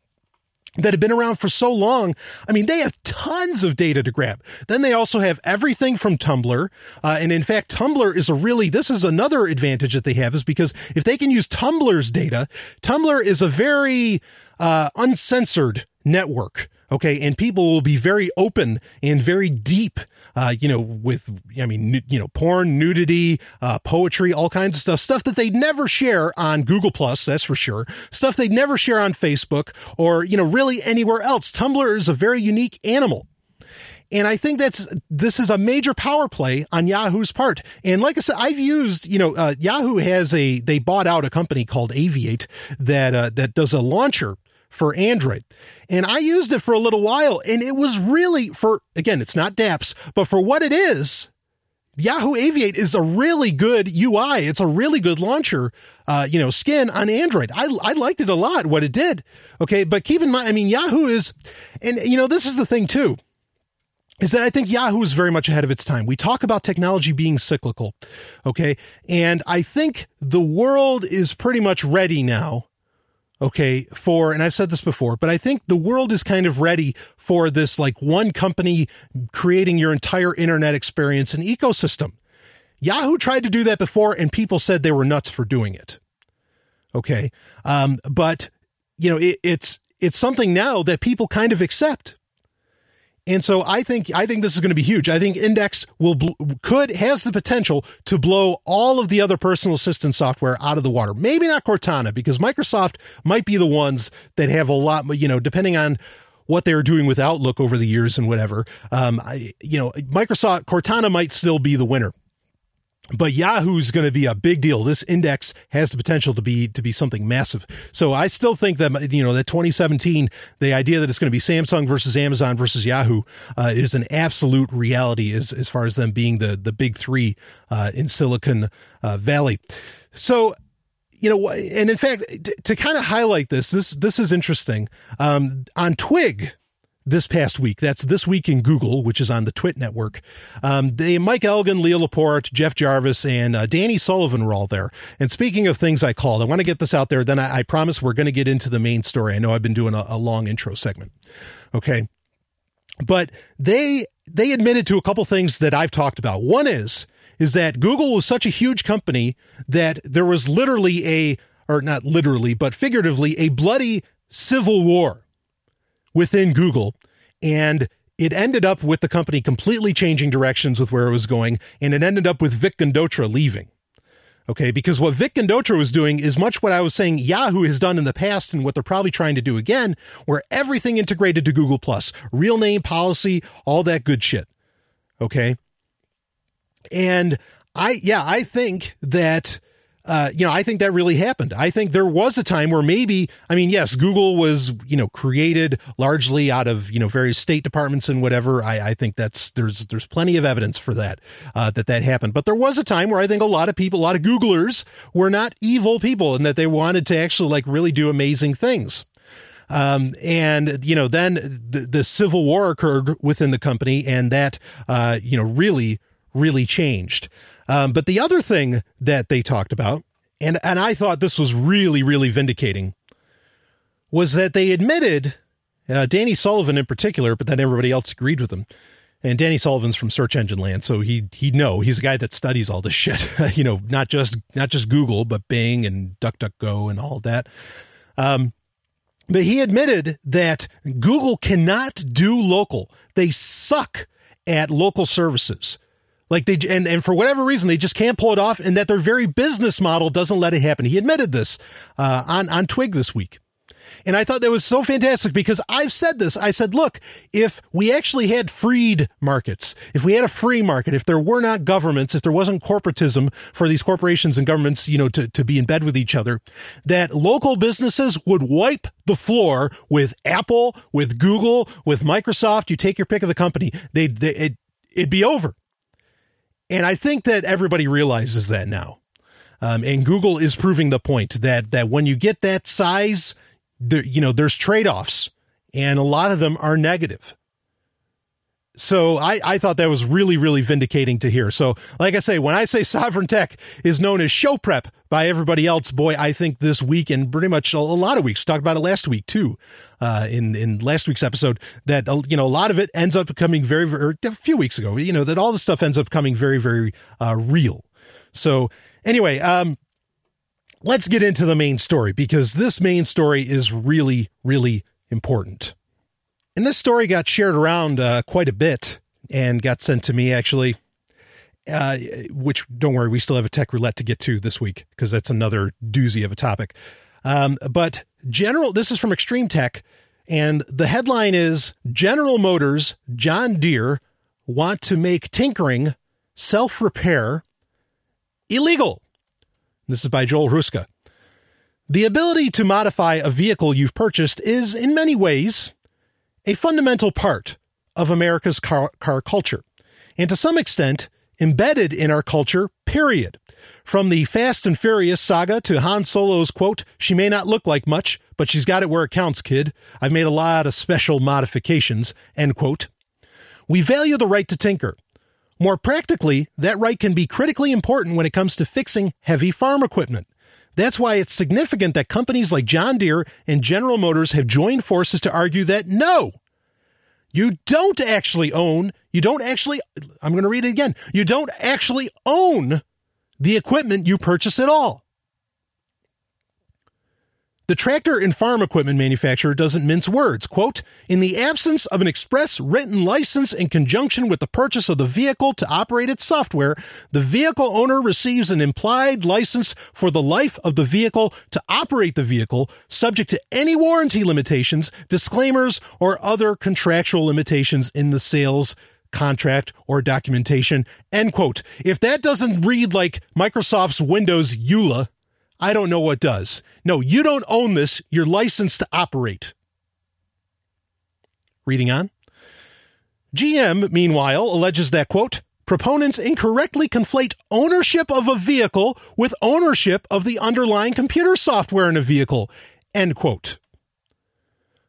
that have been around for so long. I mean, they have tons of data to grab. Then they also have everything from Tumblr. Uh, and in fact, Tumblr is a really, this is another advantage that they have is because if they can use Tumblr's data, Tumblr is a very uh, uncensored network. Okay. And people will be very open and very deep uh, you know, with, I mean, you know, porn, nudity, uh, poetry, all kinds of stuff, stuff that they'd never share on Google Plus, that's for sure, stuff they'd never share on Facebook or, you know, really anywhere else. Tumblr is a very unique animal. And I think that's this is a major power play on Yahoo's part. And like I said, I've used you know uh, Yahoo has a they bought out a company called Aviate that uh, that does a launcher for Android. And I used it for a little while and it was really for, again, it's not DAPS, but for what it is, Yahoo Aviate is a really good UI. It's a really good launcher, uh, you know, skin on Android. I, I liked it a lot, what it did. Okay. But keep in mind, I mean, Yahoo is, and you know, this is the thing too is that I think Yahoo is very much ahead of its time. We talk about technology being cyclical, okay? And I think the world is pretty much ready now okay, for, and I've said this before, but I think the world is kind of ready for this like one company creating your entire internet experience and ecosystem. Yahoo tried to do that before and people said they were nuts for doing it. Okay. Um, but you know, it, it's, it's something now that people kind of accept. And so I think I think this is going to be huge. I think Index will could has the potential to blow all of the other personal assistant software out of the water. Maybe not Cortana because Microsoft might be the ones that have a lot, you know, depending on what they were doing with Outlook over the years and whatever. Um, I, you know, Microsoft Cortana might still be the winner but Yahoo's going to be a big deal. This index has the potential to be to be something massive. So I still think that you know that 2017, the idea that it's going to be Samsung versus Amazon versus Yahoo uh, is an absolute reality as as far as them being the the big three uh, in Silicon uh, Valley. So you know, and in fact, to, to kind of highlight this, this this is interesting. Um, on Twig, this past week. That's this week in Google, which is on the Twit network. Um, they, Mike Elgan, Leo Laporte, Jeff Jarvis, and uh, Danny Sullivan were all there. And speaking of things I called, I want to get this out there. Then I, I promise we're going to get into the main story. I know I've been doing a, a long intro segment. Okay, but they they admitted to a couple things that I've talked about. One is is that Google was such a huge company that there was literally a or not literally but figuratively a bloody civil war within Google. And it ended up with the company completely changing directions with where it was going. And it ended up with Vic Gundotra leaving. Okay, because what Vic Gundotra was doing is much what I was saying Yahoo has done in the past and what they're probably trying to do again, where everything integrated to Google Plus, real name policy, all that good shit. Okay. And I, yeah, I think that uh, you know, I think that really happened. I think there was a time where maybe, I mean, yes, Google was, you know, created largely out of, you know, various state departments and whatever. I, I think that's, there's, there's plenty of evidence for that, uh, that that happened. But there was a time where I think a lot of people, a lot of Googlers were not evil people and that they wanted to actually like really do amazing things. Um, and you know, then the, the civil war occurred within the company and that, uh, you know, really, really changed. Um, but the other thing that they talked about, and, and I thought this was really, really vindicating, was that they admitted, uh, Danny Sullivan in particular, but then everybody else agreed with him. And Danny Sullivan's from Search Engine Land, so he he'd know. He's a guy that studies all this shit. you know, not just not just Google, but Bing and DuckDuckGo and all that. Um, but he admitted that Google cannot do local. They suck at local services. Like they and, and for whatever reason they just can't pull it off, and that their very business model doesn't let it happen. He admitted this uh, on on Twig this week. And I thought that was so fantastic because I've said this. I said, look, if we actually had freed markets, if we had a free market, if there were not governments, if there wasn't corporatism for these corporations and governments, you know, to, to be in bed with each other, that local businesses would wipe the floor with Apple, with Google, with Microsoft. You take your pick of the company. They'd, they, it, it'd be over. And I think that everybody realizes that now. Um, and Google is proving the point that that when you get that size, there, you know, there's trade offs, and a lot of them are negative. So I, I thought that was really, really vindicating to hear. So, like I say, when I say Sovereign Tech is known as show prep by everybody else, boy, I think this week and pretty much a, lot of weeks, talked about it last week too, uh, in, in last week's episode, that, uh, you know, a lot of it ends up becoming very, very, a few weeks ago, you know, that all the stuff ends up coming very, very uh, real. So, anyway, um, let's get into the main story because this main story is really, really important. And this story got shared around uh, quite a bit and got sent to me actually. Uh, which don't worry, we still have a tech roulette to get to this week because that's another doozy of a topic. Um, but general, this is from Extreme Tech, and the headline is General Motors, John Deere want to make tinkering, self repair illegal. This is by Joel Hruska. The ability to modify a vehicle you've purchased is, in many ways, a fundamental part of America's car, car culture, and to some extent, embedded in our culture, period. From the Fast and Furious saga to Han Solo's quote, She may not look like much, but she's got it where it counts, kid. I've made a lot of special modifications, end quote. We value the right to tinker. More practically, that right can be critically important when it comes to fixing heavy farm equipment. That's why it's significant that companies like John Deere and General Motors have joined forces to argue that no, you don't actually own, you don't actually, I'm going to read it again, you don't actually own the equipment you purchase at all. The tractor and farm equipment manufacturer doesn't mince words. Quote, in the absence of an express written license in conjunction with the purchase of the vehicle to operate its software, the vehicle owner receives an implied license for the life of the vehicle to operate the vehicle, subject to any warranty limitations, disclaimers, or other contractual limitations in the sales contract or documentation. End quote. If that doesn't read like Microsoft's Windows EULA, I don't know what does. No, you don't own this. You're licensed to operate. Reading on. GM, meanwhile, alleges that, quote, proponents incorrectly conflate ownership of a vehicle with ownership of the underlying computer software in a vehicle, end quote.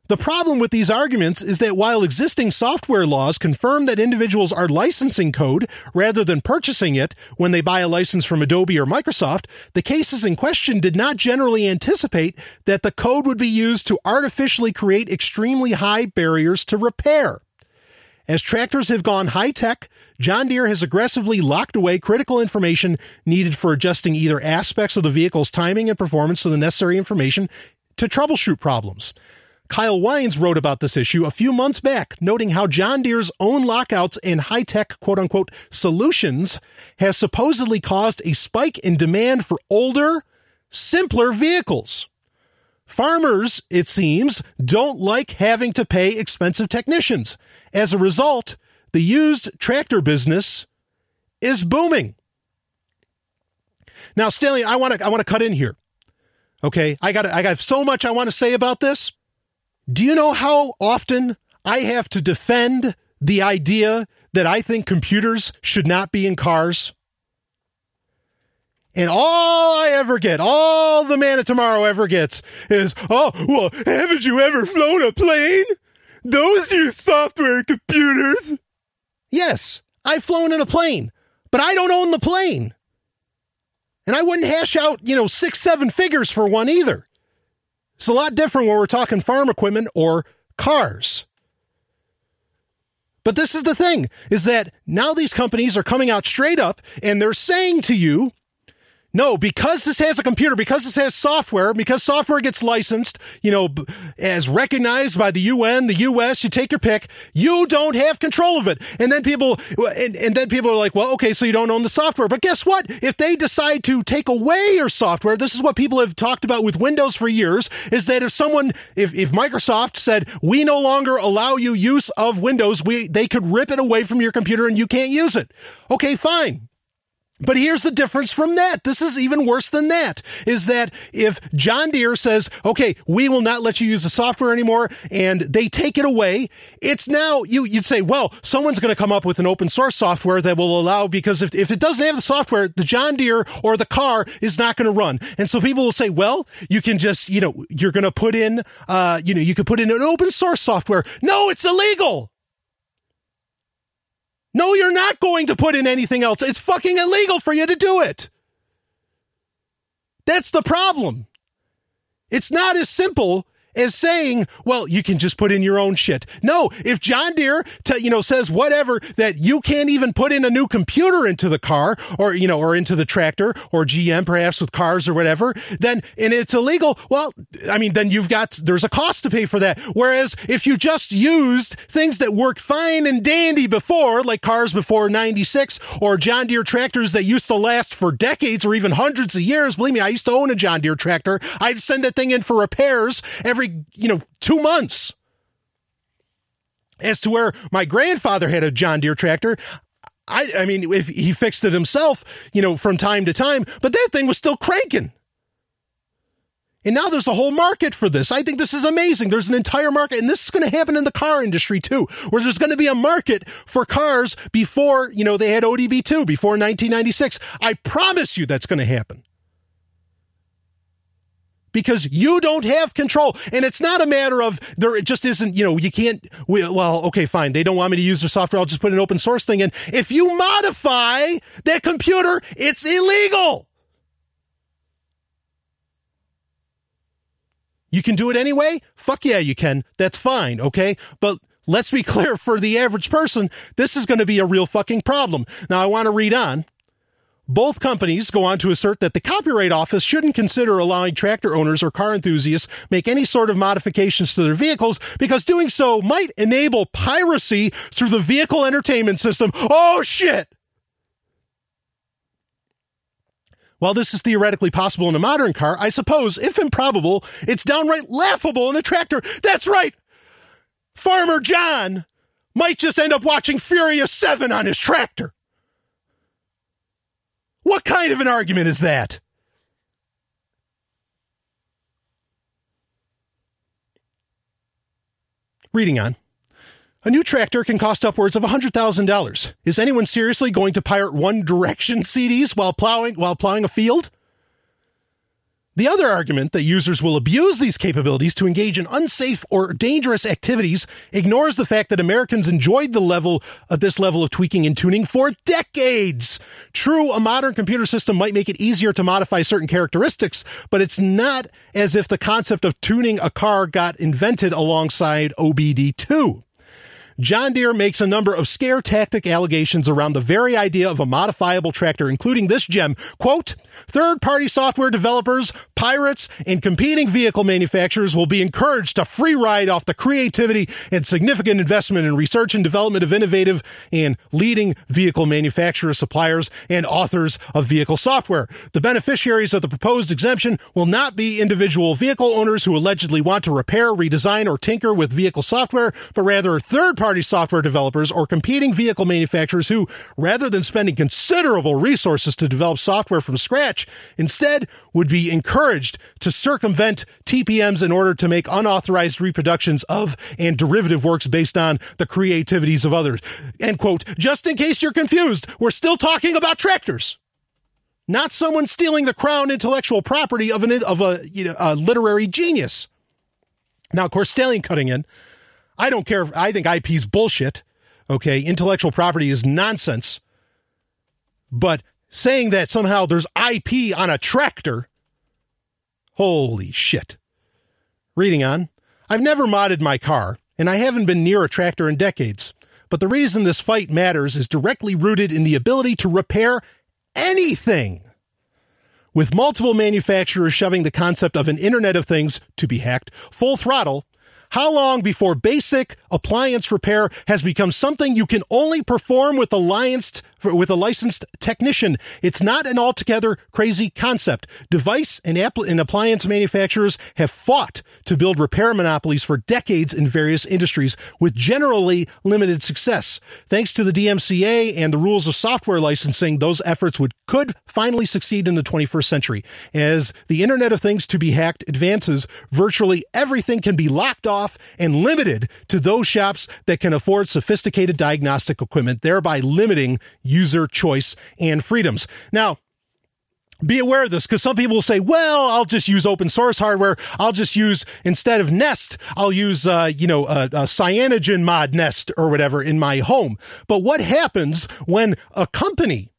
The problem with these arguments is that while existing software laws confirm that individuals are licensing code rather than purchasing it when they buy a license from Adobe or Microsoft, the cases in question did not generally anticipate that the code would be used to artificially create extremely high barriers to repair. As tractors have gone high tech, John Deere has aggressively locked away critical information needed for adjusting either aspects of the vehicle's timing and performance to the necessary information to troubleshoot problems. Kyle Wiens wrote about this issue a few months back, noting how John Deere's own lockouts and high tech quote unquote solutions has supposedly caused a spike in demand for older, simpler vehicles. Farmers, it seems, don't like having to pay expensive technicians. As a result, the used tractor business is booming. Now, Stanley, I want to I want to cut in here. Okay, I got I got so much I want to say about this. Do you know how often I have to defend the idea that I think computers should not be in cars? And all I ever get, all the man of tomorrow ever gets is, oh, well, haven't you ever flown a plane? Those use software computers. Yes, I've flown in a plane, but I don't own the plane. And I wouldn't hash out, you know, six, seven figures for one either. It's a lot different when we're talking farm equipment or cars. But this is the thing is that now these companies are coming out straight up and they're saying to you, no, because this has a computer, because this has software, because software gets licensed, you know, as recognized by the UN, the US, you take your pick, you don't have control of it. And then people, and, and then people are like, well, okay, so you don't own the software. But guess what? If they decide to take away your software, this is what people have talked about with Windows for years, is that if someone, if, if Microsoft said, we no longer allow you use of Windows, we, they could rip it away from your computer and you can't use it. Okay, fine. But here's the difference from that. This is even worse than that. Is that if John Deere says, okay, we will not let you use the software anymore and they take it away, it's now, you, you'd say, well, someone's going to come up with an open source software that will allow, because if, if it doesn't have the software, the John Deere or the car is not going to run. And so people will say, well, you can just, you know, you're going to put in, uh, you know, you could put in an open source software. No, it's illegal. No, you're not going to put in anything else. It's fucking illegal for you to do it. That's the problem. It's not as simple as saying, well, you can just put in your own shit. No, if John Deere, t- you know, says whatever that you can't even put in a new computer into the car or, you know, or into the tractor or GM perhaps with cars or whatever, then, and it's illegal. Well, I mean, then you've got, there's a cost to pay for that. Whereas if you just used things that worked fine and dandy before, like cars before 96 or John Deere tractors that used to last for decades or even hundreds of years, believe me, I used to own a John Deere tractor. I'd send that thing in for repairs every every, you know, two months. As to where my grandfather had a John Deere tractor, I, I mean, if he fixed it himself, you know, from time to time, but that thing was still cranking. And now there's a whole market for this. I think this is amazing. There's an entire market, and this is going to happen in the car industry too, where there's going to be a market for cars before, you know, they had ODB2, before 1996. I promise you that's going to happen because you don't have control. And it's not a matter of there, it just isn't, you know, you can't, well, okay, fine. They don't want me to use their software. I'll just put an open source thing in. If you modify that computer, it's illegal. You can do it anyway? Fuck yeah, you can. That's fine, okay? But let's be clear for the average person, this is going to be a real fucking problem. Now, I want to read on both companies go on to assert that the Copyright Office shouldn't consider allowing tractor owners or car enthusiasts make any sort of modifications to their vehicles because doing so might enable piracy through the vehicle entertainment system. Oh shit! While this is theoretically possible in a modern car, I suppose, if improbable, it's downright laughable in a tractor. That's right! Farmer John might just end up watching Furious 7 on his tractor. What kind of an argument is that? Reading on. A new tractor can cost upwards of $100,000. Is anyone seriously going to pirate One Direction CDs while plowing while plowing a field? The other argument that users will abuse these capabilities to engage in unsafe or dangerous activities ignores the fact that Americans enjoyed the level of this level of tweaking and tuning for decades. True, a modern computer system might make it easier to modify certain characteristics, but it's not as if the concept of tuning a car got invented alongside OBD2. John Deere makes a number of scare tactic allegations around the very idea of a modifiable tractor, including this gem. Quote, third party software developers, pirates, and competing vehicle manufacturers will be encouraged to free ride off the creativity and significant investment in research and development of innovative and leading vehicle manufacturers, suppliers and authors of vehicle software. The beneficiaries of the proposed exemption will not be individual vehicle owners who allegedly want to repair, redesign, or tinker with vehicle software, but rather third party software developers or competing vehicle manufacturers who, rather than spending considerable resources to develop software from scratch, instead would be encouraged to circumvent TPMs in order to make unauthorized reproductions of and derivative works based on the creativities of others. End quote. Just in case you're confused, we're still talking about tractors not someone stealing the crown intellectual property of an of a, you know, a literary genius. Now, of course, Stallion cutting in I don't care. If, I think IP is bullshit. Okay. Intellectual property is nonsense. But saying that somehow there's IP on a tractor, holy shit. Reading on. I've never modded my car, and I haven't been near a tractor in decades. But the reason this fight matters is directly rooted in the ability to repair anything. With multiple manufacturers shoving the concept of an Internet of Things to be hacked full throttle, how long before basic appliance repair has become something you can only perform with allianced for, with a licensed technician. It's not an altogether crazy concept. Device and, app- and appliance manufacturers have fought to build repair monopolies for decades in various industries with generally limited success. Thanks to the DMCA and the rules of software licensing, those efforts would could finally succeed in the 21st century. As the Internet of Things to be hacked advances, virtually everything can be locked off and limited to those shops that can afford sophisticated diagnostic equipment, thereby limiting user choice and freedoms. Now, be aware of this because some people will say, well, I'll just use open source hardware. I'll just use, instead of Nest, I'll use, uh, you know, a, a CyanogenMod Nest or whatever in my home. But what happens when a company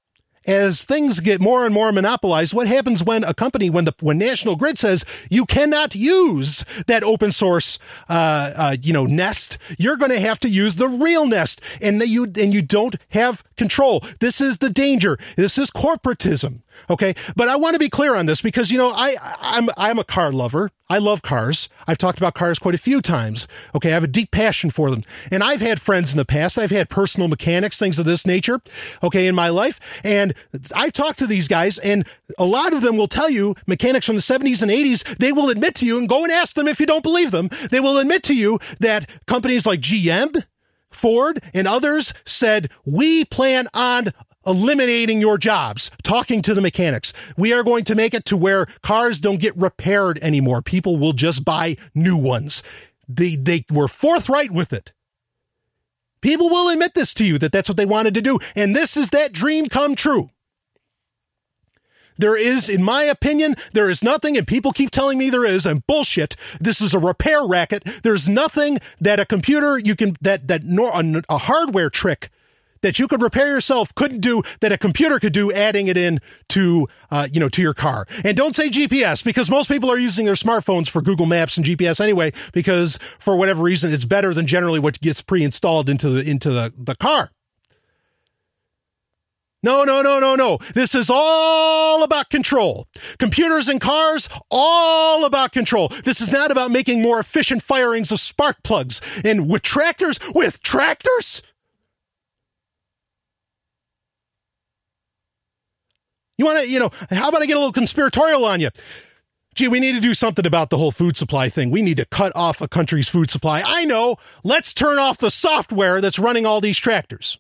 as things get more and more monopolized, what happens when a company, when the when National Grid says you cannot use that open source, uh, uh, you know, Nest, you're going to have to use the real Nest, and that you and you don't have control. This is the danger. This is corporatism. Okay, but I want to be clear on this because you know I I'm I'm a car lover. I love cars. I've talked about cars quite a few times. Okay, I have a deep passion for them, and I've had friends in the past. I've had personal mechanics, things of this nature. Okay, in my life, and I've talked to these guys, and a lot of them will tell you mechanics from the 70s and 80s. They will admit to you, and go and ask them if you don't believe them. They will admit to you that companies like GM. Ford and others said, we plan on eliminating your jobs, talking to the mechanics. We are going to make it to where cars don't get repaired anymore. People will just buy new ones. They, they were forthright with it. People will admit this to you that that's what they wanted to do. And this is that dream come true. There is, in my opinion, there is nothing, and people keep telling me there is, and bullshit. This is a repair racket. There's nothing that a computer you can that that nor a, a hardware trick that you could repair yourself couldn't do that a computer could do adding it in to uh, you know to your car and don't say gps because most people are using their smartphones for google maps and gps anyway because for whatever reason it's better than generally what gets pre-installed into the into the, the car no, no, no, no, no. This is all about control. Computers and cars, all about control. This is not about making more efficient firings of spark plugs. And with tractors, with tractors? You want to, you know, how about I get a little conspiratorial on you? Gee, we need to do something about the whole food supply thing. We need to cut off a country's food supply. I know. Let's turn off the software that's running all these tractors.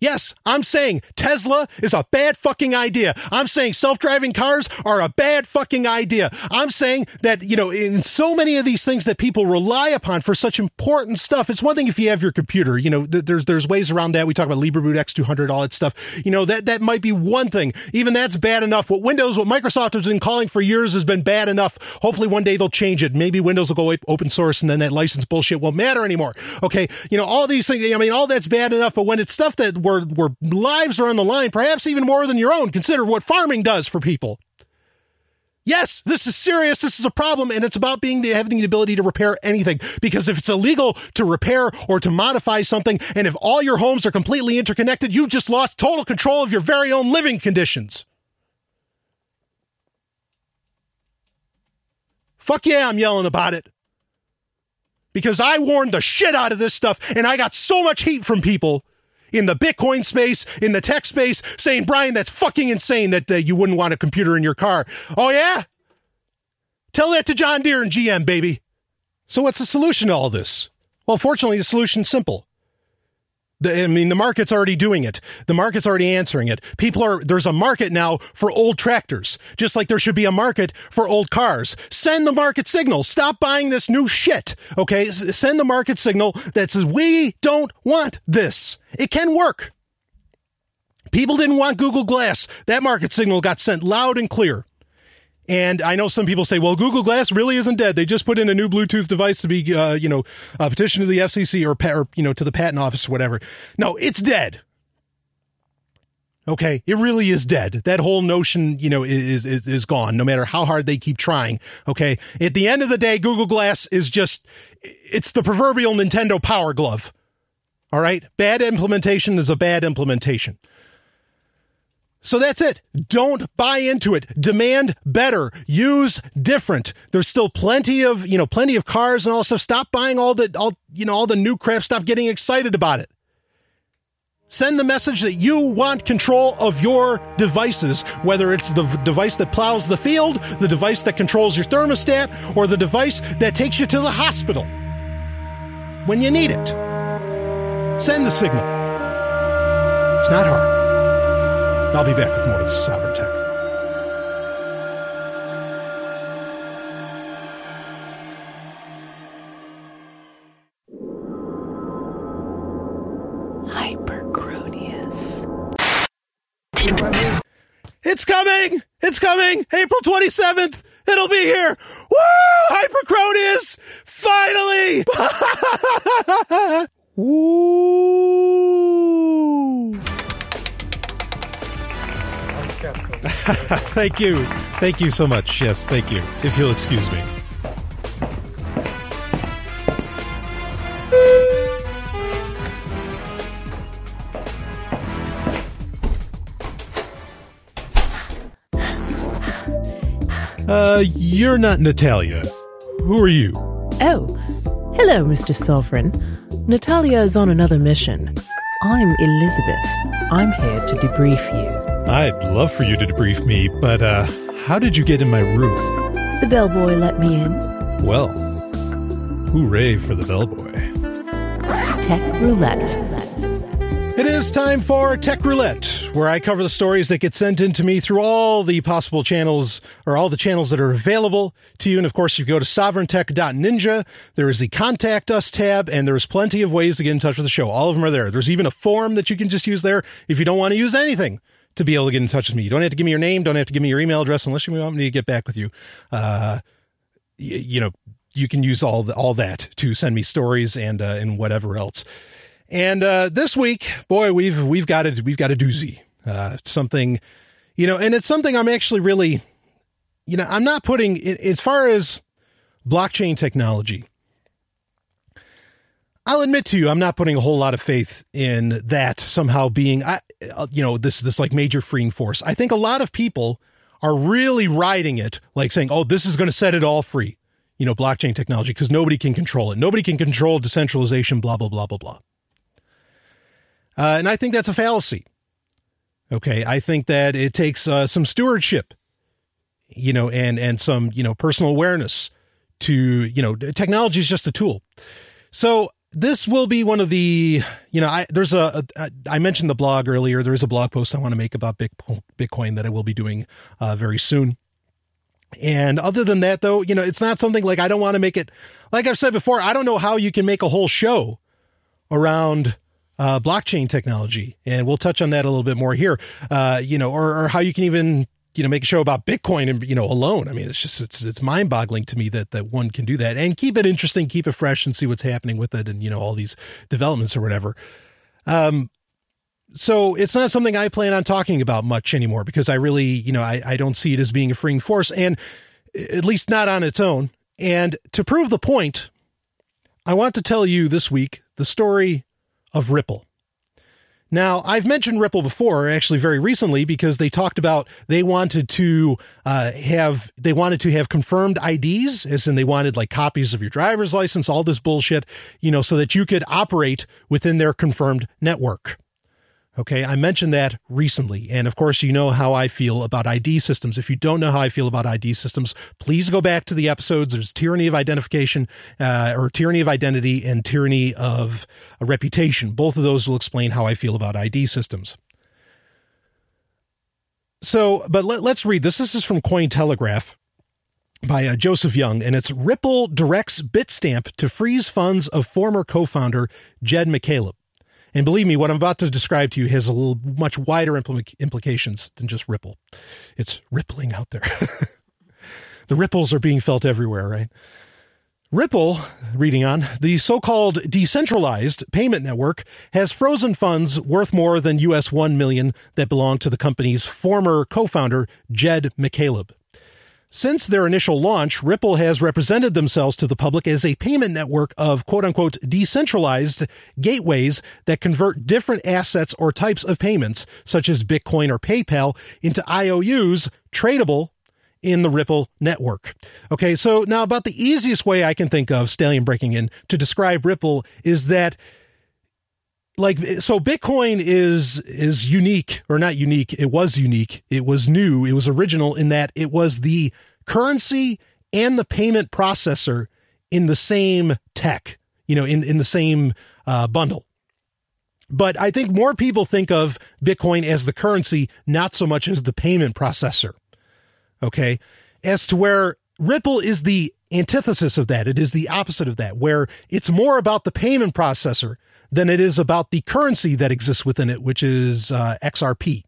Yes, I'm saying Tesla is a bad fucking idea. I'm saying self-driving cars are a bad fucking idea. I'm saying that, you know, in so many of these things that people rely upon for such important stuff, it's one thing if you have your computer, you know, there's there's ways around that. We talk about LibreBoot X200, all that stuff. You know, that that might be one thing. Even that's bad enough. What Windows, what Microsoft has been calling for years has been bad enough. Hopefully one day they'll change it. Maybe Windows will go open source and then that license bullshit won't matter anymore. Okay? You know, all these things, I mean, all that's bad enough, but when it's stuff that where where lives are on the line, perhaps even more than your own. Consider what farming does for people. Yes, this is serious. This is a problem, and it's about being the having the ability to repair anything. Because if it's illegal to repair or to modify something, and if all your homes are completely interconnected, you've just lost total control of your very own living conditions. Fuck yeah, I'm yelling about it. Because I warned the shit out of this stuff, and I got so much heat from people in the Bitcoin space, in the tech space, saying, Brian, that's fucking insane that you wouldn't want a computer in your car. Oh, yeah? Tell that to John Deere and GM, baby. So, what's the solution to all this? Well, fortunately, the solution's simple. I mean, the market's already doing it. The market's already answering it. People are, there's a market now for old tractors, just like there should be a market for old cars. Send the market signal. Stop buying this new shit. Okay. Send the market signal that says, we don't want this. It can work. People didn't want Google Glass. That market signal got sent loud and clear. And I know some people say, well, Google Glass really isn't dead. They just put in a new Bluetooth device to be, uh, you know, a petition to the FCC or, or, you know, to the patent office or whatever. No, it's dead. Okay, it really is dead. That whole notion, you know, is, is is gone. No matter how hard they keep trying. Okay, at the end of the day, Google Glass is just it's the proverbial Nintendo Power Glove. All right, bad implementation is a bad implementation. So that's it. Don't buy into it. Demand better. Use different. There's still plenty of, you know, plenty of cars and all stuff. Stop buying all the, all, you know, all the new crap. Stop getting excited about it. Send the message that you want control of your devices, whether it's the device that plows the field, the device that controls your thermostat, or the device that takes you to the hospital when you need it. Send the signal. It's not hard. I'll be back with more of the Sovereign Tech. Hypercronius. It's coming! It's coming! April 27th! It'll be here! Woo! Hypercronius! Finally! Woo! thank you. Thank you so much. Yes, thank you. If you'll excuse me. Uh, you're not Natalia. Who are you? Oh, hello, Mr. Sovereign. Natalia is on another mission. I'm Elizabeth. I'm here to debrief you. I'd love for you to debrief me, but uh, how did you get in my room? The bellboy let me in. Well, hooray for the bellboy. Tech roulette. It is time for Tech Roulette, where I cover the stories that get sent in to me through all the possible channels or all the channels that are available to you. And of course, you go to sovereigntech.ninja. There is the contact us tab, and there's plenty of ways to get in touch with the show. All of them are there. There's even a form that you can just use there if you don't want to use anything to be able to get in touch with me. You don't have to give me your name, don't have to give me your email address unless you want me to get back with you. Uh, y- you know, you can use all the, all that to send me stories and uh, and whatever else. And uh, this week, boy, we've we've got it. We've got a doozy. Uh, something, you know, and it's something I'm actually really, you know, I'm not putting as far as blockchain technology. I'll admit to you, I'm not putting a whole lot of faith in that somehow being, I, uh, you know, this this like major freeing force. I think a lot of people are really riding it, like saying, "Oh, this is going to set it all free." You know, blockchain technology because nobody can control it. Nobody can control decentralization. Blah blah blah blah blah. Uh, and I think that's a fallacy. Okay, I think that it takes uh, some stewardship, you know, and and some you know personal awareness to you know technology is just a tool. So this will be one of the you know I there's a, a I mentioned the blog earlier. There is a blog post I want to make about Bitcoin that I will be doing uh, very soon. And other than that, though, you know, it's not something like I don't want to make it. Like I've said before, I don't know how you can make a whole show around uh, blockchain technology, and we'll touch on that a little bit more here. Uh, you know, or, or how you can even you know make a show about Bitcoin and you know alone. I mean, it's just it's it's mind boggling to me that that one can do that and keep it interesting, keep it fresh, and see what's happening with it, and you know all these developments or whatever. Um, so it's not something I plan on talking about much anymore because I really you know I I don't see it as being a freeing force, and at least not on its own. And to prove the point, I want to tell you this week the story of Ripple. Now, I've mentioned Ripple before, actually very recently, because they talked about they wanted to uh, have they wanted to have confirmed IDs, as in they wanted like copies of your driver's license, all this bullshit, you know, so that you could operate within their confirmed network. Okay, I mentioned that recently. And of course, you know how I feel about ID systems. If you don't know how I feel about ID systems, please go back to the episodes. There's tyranny of identification, uh, or tyranny of identity, and tyranny of a reputation. Both of those will explain how I feel about ID systems. So, but let, us read this. This is from Cointelegraph by uh, Joseph Young, and it's Ripple directs Bitstamp to freeze funds of former co founder Jed McCaleb. And believe me, what I'm about to describe to you has a little much wider impl- implications than just Ripple. It's rippling out there. the ripples are being felt everywhere, right? Ripple, reading on, the so called decentralized payment network has frozen funds worth more than US 1 million that belong to the company's former co founder, Jed McCaleb. Since their initial launch, Ripple has represented themselves to the public as a payment network of quote unquote decentralized gateways that convert different assets or types of payments, such as Bitcoin or PayPal, into IOUs tradable in the Ripple network. Okay, so now about the easiest way I can think of, Stallion breaking in, to describe Ripple is that like so bitcoin is is unique or not unique it was unique it was new it was original in that it was the currency and the payment processor in the same tech you know in in the same uh, bundle. But i think more people think of bitcoin as the currency not so much as the payment processor okay? As to where ripple is the antithesis of that it is the opposite of that where it's more about the payment processor than it is about the currency that exists within it, which is uh, XRP.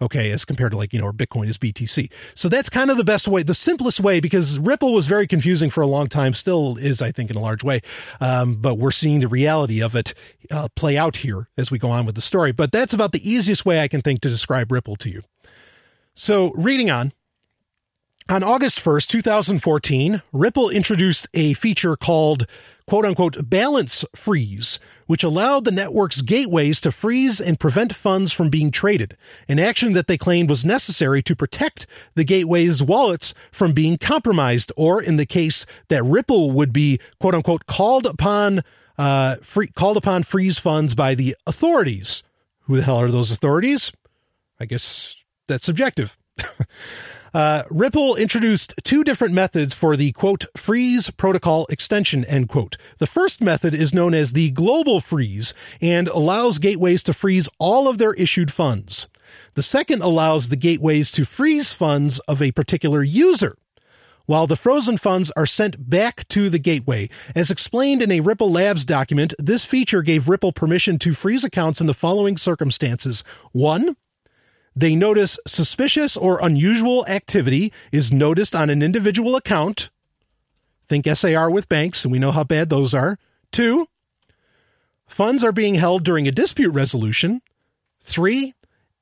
Okay, as compared to like, you know, Bitcoin is BTC. So that's kind of the best way, the simplest way, because Ripple was very confusing for a long time, still is, I think, in a large way. Um, but we're seeing the reality of it uh, play out here as we go on with the story. But that's about the easiest way I can think to describe Ripple to you. So, reading on, on August 1st, 2014, Ripple introduced a feature called quote unquote balance freeze, which allowed the network's gateways to freeze and prevent funds from being traded, an action that they claimed was necessary to protect the gateway's wallets from being compromised, or in the case that Ripple would be quote unquote called upon uh, free, called upon freeze funds by the authorities. Who the hell are those authorities? I guess that's subjective. Uh, Ripple introduced two different methods for the quote freeze protocol extension end quote. The first method is known as the global freeze and allows gateways to freeze all of their issued funds. The second allows the gateways to freeze funds of a particular user while the frozen funds are sent back to the gateway. As explained in a Ripple Labs document, this feature gave Ripple permission to freeze accounts in the following circumstances. One, they notice suspicious or unusual activity is noticed on an individual account. Think SAR with banks, and we know how bad those are. Two, funds are being held during a dispute resolution. Three,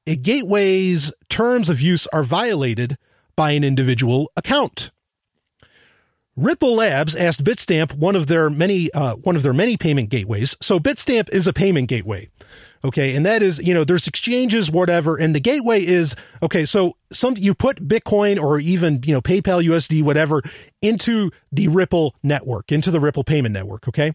a gateway's terms of use are violated by an individual account. Ripple Labs asked Bitstamp one of their many uh, one of their many payment gateways. So Bitstamp is a payment gateway. Okay. And that is, you know, there's exchanges, whatever. And the gateway is, okay, so some, you put Bitcoin or even, you know, PayPal, USD, whatever into the Ripple network, into the Ripple payment network. Okay.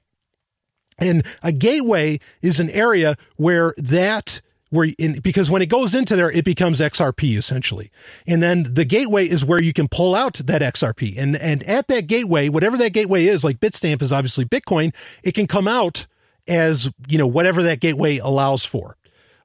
And a gateway is an area where that, where in, because when it goes into there, it becomes XRP essentially. And then the gateway is where you can pull out that XRP. And, and at that gateway, whatever that gateway is, like Bitstamp is obviously Bitcoin, it can come out as, you know, whatever that gateway allows for.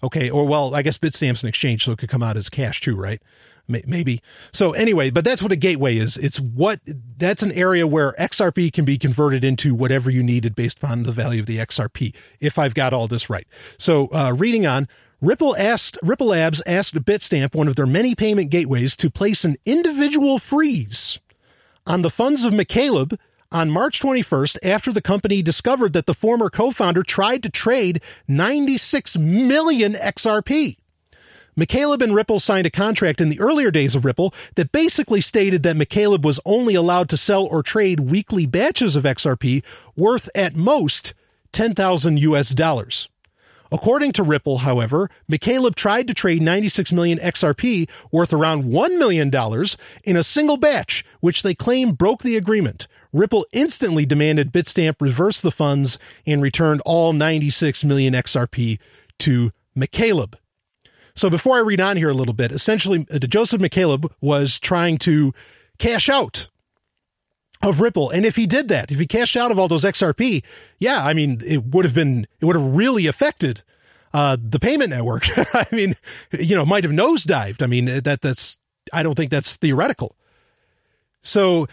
Okay. Or, well, I guess Bitstamp's an exchange, so it could come out as cash too, right? Maybe. So anyway, but that's what a gateway is. It's what that's an area where XRP can be converted into whatever you needed based upon the value of the XRP. If I've got all this right. So uh, reading on, Ripple asked Ripple Labs asked Bitstamp, one of their many payment gateways, to place an individual freeze on the funds of McCaleb on March 21st after the company discovered that the former co-founder tried to trade 96 million XRP. McCaleb and Ripple signed a contract in the earlier days of Ripple that basically stated that McCaleb was only allowed to sell or trade weekly batches of XRP worth at most 10,000 US dollars. According to Ripple, however, McCaleb tried to trade 96 million XRP worth around $1 million in a single batch, which they claim broke the agreement. Ripple instantly demanded Bitstamp reverse the funds and returned all 96 million XRP to McCaleb. So before I read on here a little bit, essentially uh, Joseph McCaleb was trying to cash out of Ripple. And if he did that, if he cashed out of all those XRP, yeah, I mean, it would have been, it would have really affected uh, the payment network. I mean, you know, might have nosedived. I mean, that that's, I don't think that's theoretical. So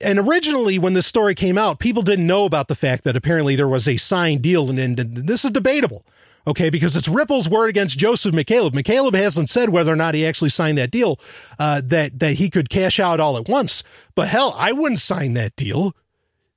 and originally when this story came out, people didn't know about the fact that apparently there was a signed deal, and, and, and this is debatable. Okay, because it's Ripple's word against Joseph McCaleb. McCaleb hasn't said whether or not he actually signed that deal, uh, that that he could cash out all at once. But hell, I wouldn't sign that deal.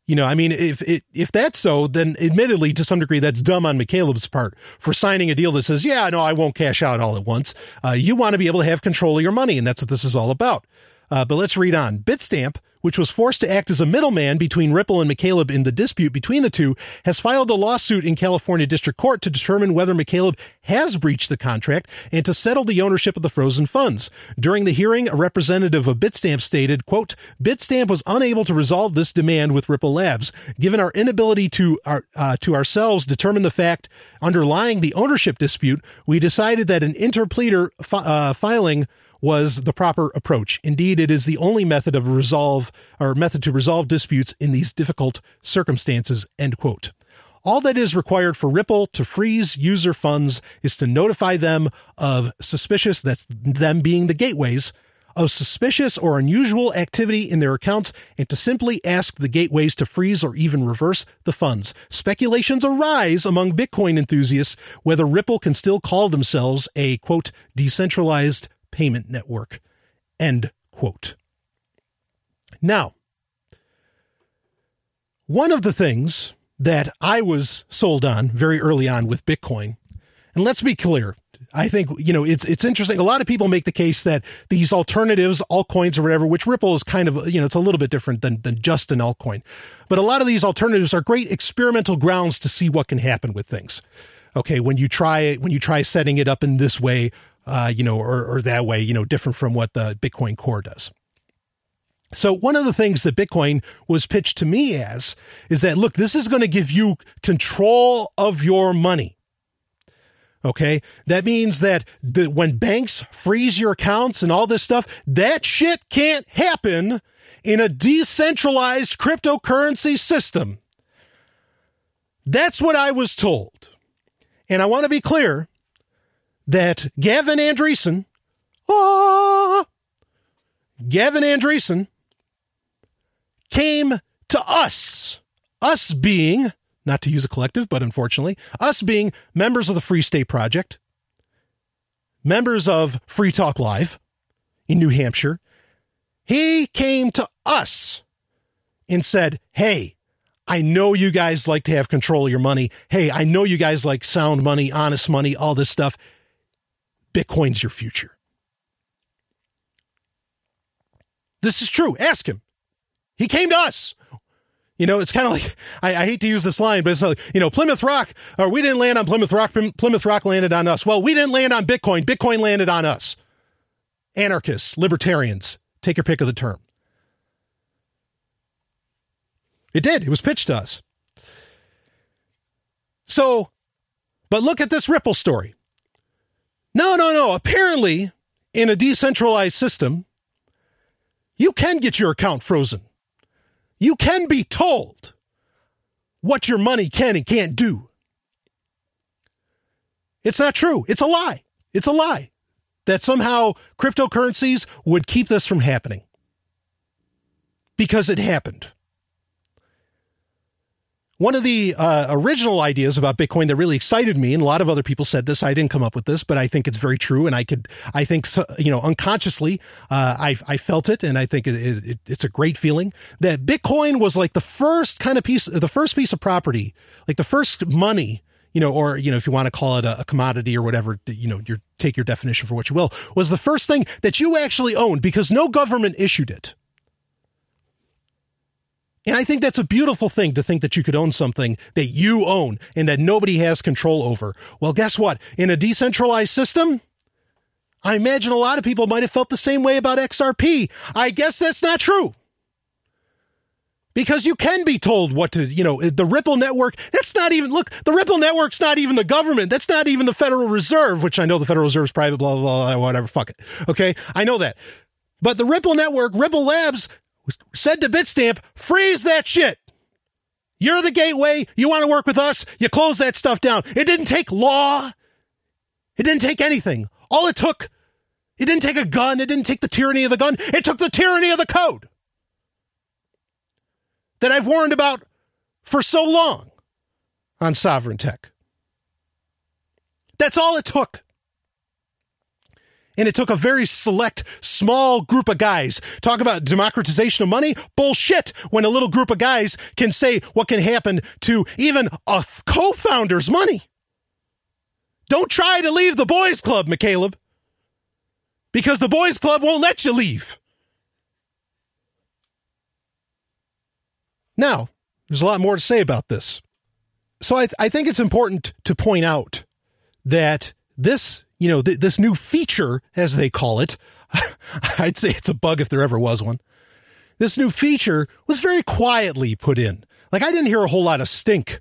You know, I mean, if it, if that's so, then admittedly, to some degree, that's dumb on McCaleb's part for signing a deal that says, "Yeah, no, I won't cash out all at once." Uh, you want to be able to have control of your money, and that's what this is all about. Uh, but let's read on. Bitstamp, which was forced to act as a middleman between Ripple and McCaleb in the dispute between the two, has filed a lawsuit in California District Court to determine whether McCaleb has breached the contract and to settle the ownership of the frozen funds. During the hearing, a representative of Bitstamp stated, quote, Bitstamp was unable to resolve this demand with Ripple Labs. Given our inability to our, uh, to ourselves determine the fact underlying the ownership dispute, we decided that an interpleader fi- uh, filing was the proper approach. Indeed, it is the only method of resolve or method to resolve disputes in these difficult circumstances. End quote. All that is required for Ripple to freeze user funds is to notify them of suspicious, that's them being the gateways, of suspicious or unusual activity in their accounts and to simply ask the gateways to freeze or even reverse the funds. Speculations arise among Bitcoin enthusiasts whether Ripple can still call themselves a quote decentralized payment network. End quote. Now, one of the things that I was sold on very early on with Bitcoin, and let's be clear, I think you know it's it's interesting. A lot of people make the case that these alternatives, altcoins or whatever, which Ripple is kind of you know it's a little bit different than than just an altcoin, but a lot of these alternatives are great experimental grounds to see what can happen with things. Okay, when you try when you try setting it up in this way, uh, you know, or, or that way, you know, different from what the Bitcoin Core does. So one of the things that Bitcoin was pitched to me as is that look, this is going to give you control of your money. Okay. That means that the, when banks freeze your accounts and all this stuff, that shit can't happen in a decentralized cryptocurrency system. That's what I was told. And I want to be clear that Gavin Andresen, ah, Gavin Andresen came to us, us being, not to use a collective, but unfortunately, us being members of the Free State Project, members of Free Talk Live in New Hampshire. He came to us and said, Hey, I know you guys like to have control of your money. Hey, I know you guys like sound money, honest money, all this stuff. Bitcoin's your future. This is true. Ask him. He came to us. You know, it's kind of like I, I, hate to use this line, but it's like you know Plymouth Rock, or we didn't land on Plymouth Rock. Plymouth Rock landed on us. Well, we didn't land on Bitcoin. Bitcoin landed on us. Anarchists, libertarians, take your pick of the term. It did. It was pitched to us. So, but look at this Ripple story. No, no, no. Apparently, in a decentralized system, you can get your account frozen. You can be told what your money can and can't do. It's not true. It's a lie. It's a lie that somehow cryptocurrencies would keep this from happening because it happened. One of the uh, original ideas about Bitcoin that really excited me, and a lot of other people said this, I didn't come up with this, but I think it's very true. And I could, I think, you know, unconsciously, uh, I, I felt it, and I think it, it, it's a great feeling that Bitcoin was like the first kind of piece, the first piece of property, like the first money, you know, or, you know, if you want to call it a, a commodity or whatever, you know, you take your definition for what you will, was the first thing that you actually owned because no government issued it. And I think that's a beautiful thing to think that you could own something that you own and that nobody has control over. Well, guess what? In a decentralized system, I imagine a lot of people might have felt the same way about XRP. I guess that's not true. Because you can be told what to, you know, the Ripple network, that's not even, look, the Ripple network's not even the government. That's not even the Federal Reserve, which I know the Federal Reserve is private, blah, blah, blah, whatever, fuck it. Okay. I know that. But the Ripple network, Ripple Labs, said to Bitstamp, freeze that shit. You're the gateway. You want to work with us? You close that stuff down. It didn't take law. It didn't take anything. All it took, it didn't take a gun. It didn't take the tyranny of the gun. It took the tyranny of the code that I've warned about for so long on sovereign tech. That's all it took. And it took a very select, small group of guys. Talk about democratization of money? Bullshit. When a little group of guys can say what can happen to even a co founder's money. Don't try to leave the boys' club, McCaleb, because the boys' club won't let you leave. Now, there's a lot more to say about this. So I, th- I think it's important to point out that this you know, th- this new feature, as they call it, I'd say it's a bug if there ever was one. This new feature was very quietly put in. Like I didn't hear a whole lot of stink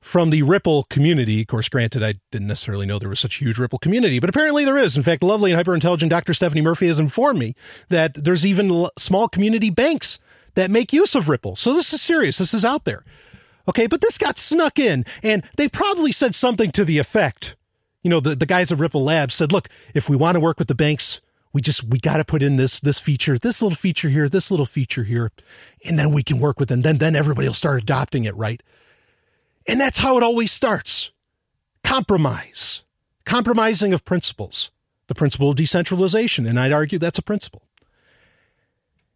from the Ripple community. Of course, granted, I didn't necessarily know there was such a huge Ripple community, but apparently there is. In fact, lovely and hyper intelligent Dr. Stephanie Murphy has informed me that there's even l- small community banks that make use of Ripple. So this is serious. This is out there. Okay, but this got snuck in, and they probably said something to the effect. You know, the, the guys at Ripple Labs said, look, if we want to work with the banks, we just we got to put in this this feature, this little feature here, this little feature here, and then we can work with them. Then then everybody will start adopting it, right? And that's how it always starts. Compromise. Compromising of principles. The principle of decentralization, and I'd argue that's a principle.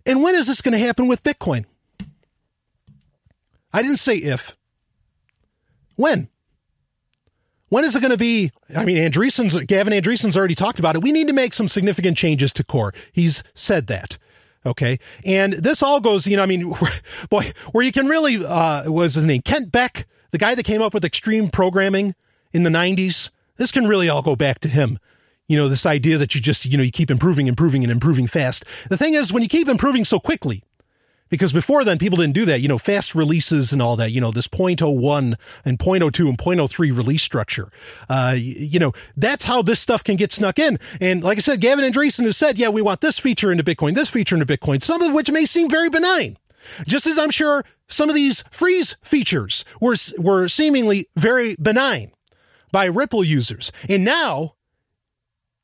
And when is this going to happen with Bitcoin? I didn't say if. When? When is it going to be? I mean, Andresen's, Gavin Andresen's already talked about it. We need to make some significant changes to core. He's said that. Okay. And this all goes, you know, I mean, boy, where you can really, uh, was his name? Kent Beck, the guy that came up with extreme programming in the 90s. This can really all go back to him. You know, this idea that you just, you know, you keep improving, improving, and improving fast. The thing is, when you keep improving so quickly, because before then people didn't do that you know fast releases and all that you know this 0.01 and 0.02 and 0.03 release structure. Uh, you know that's how this stuff can get snuck in. And like i said gavin andresen has said yeah we want this feature into bitcoin this feature into bitcoin some of which may seem very benign. Just as i'm sure some of these freeze features were were seemingly very benign by ripple users. And now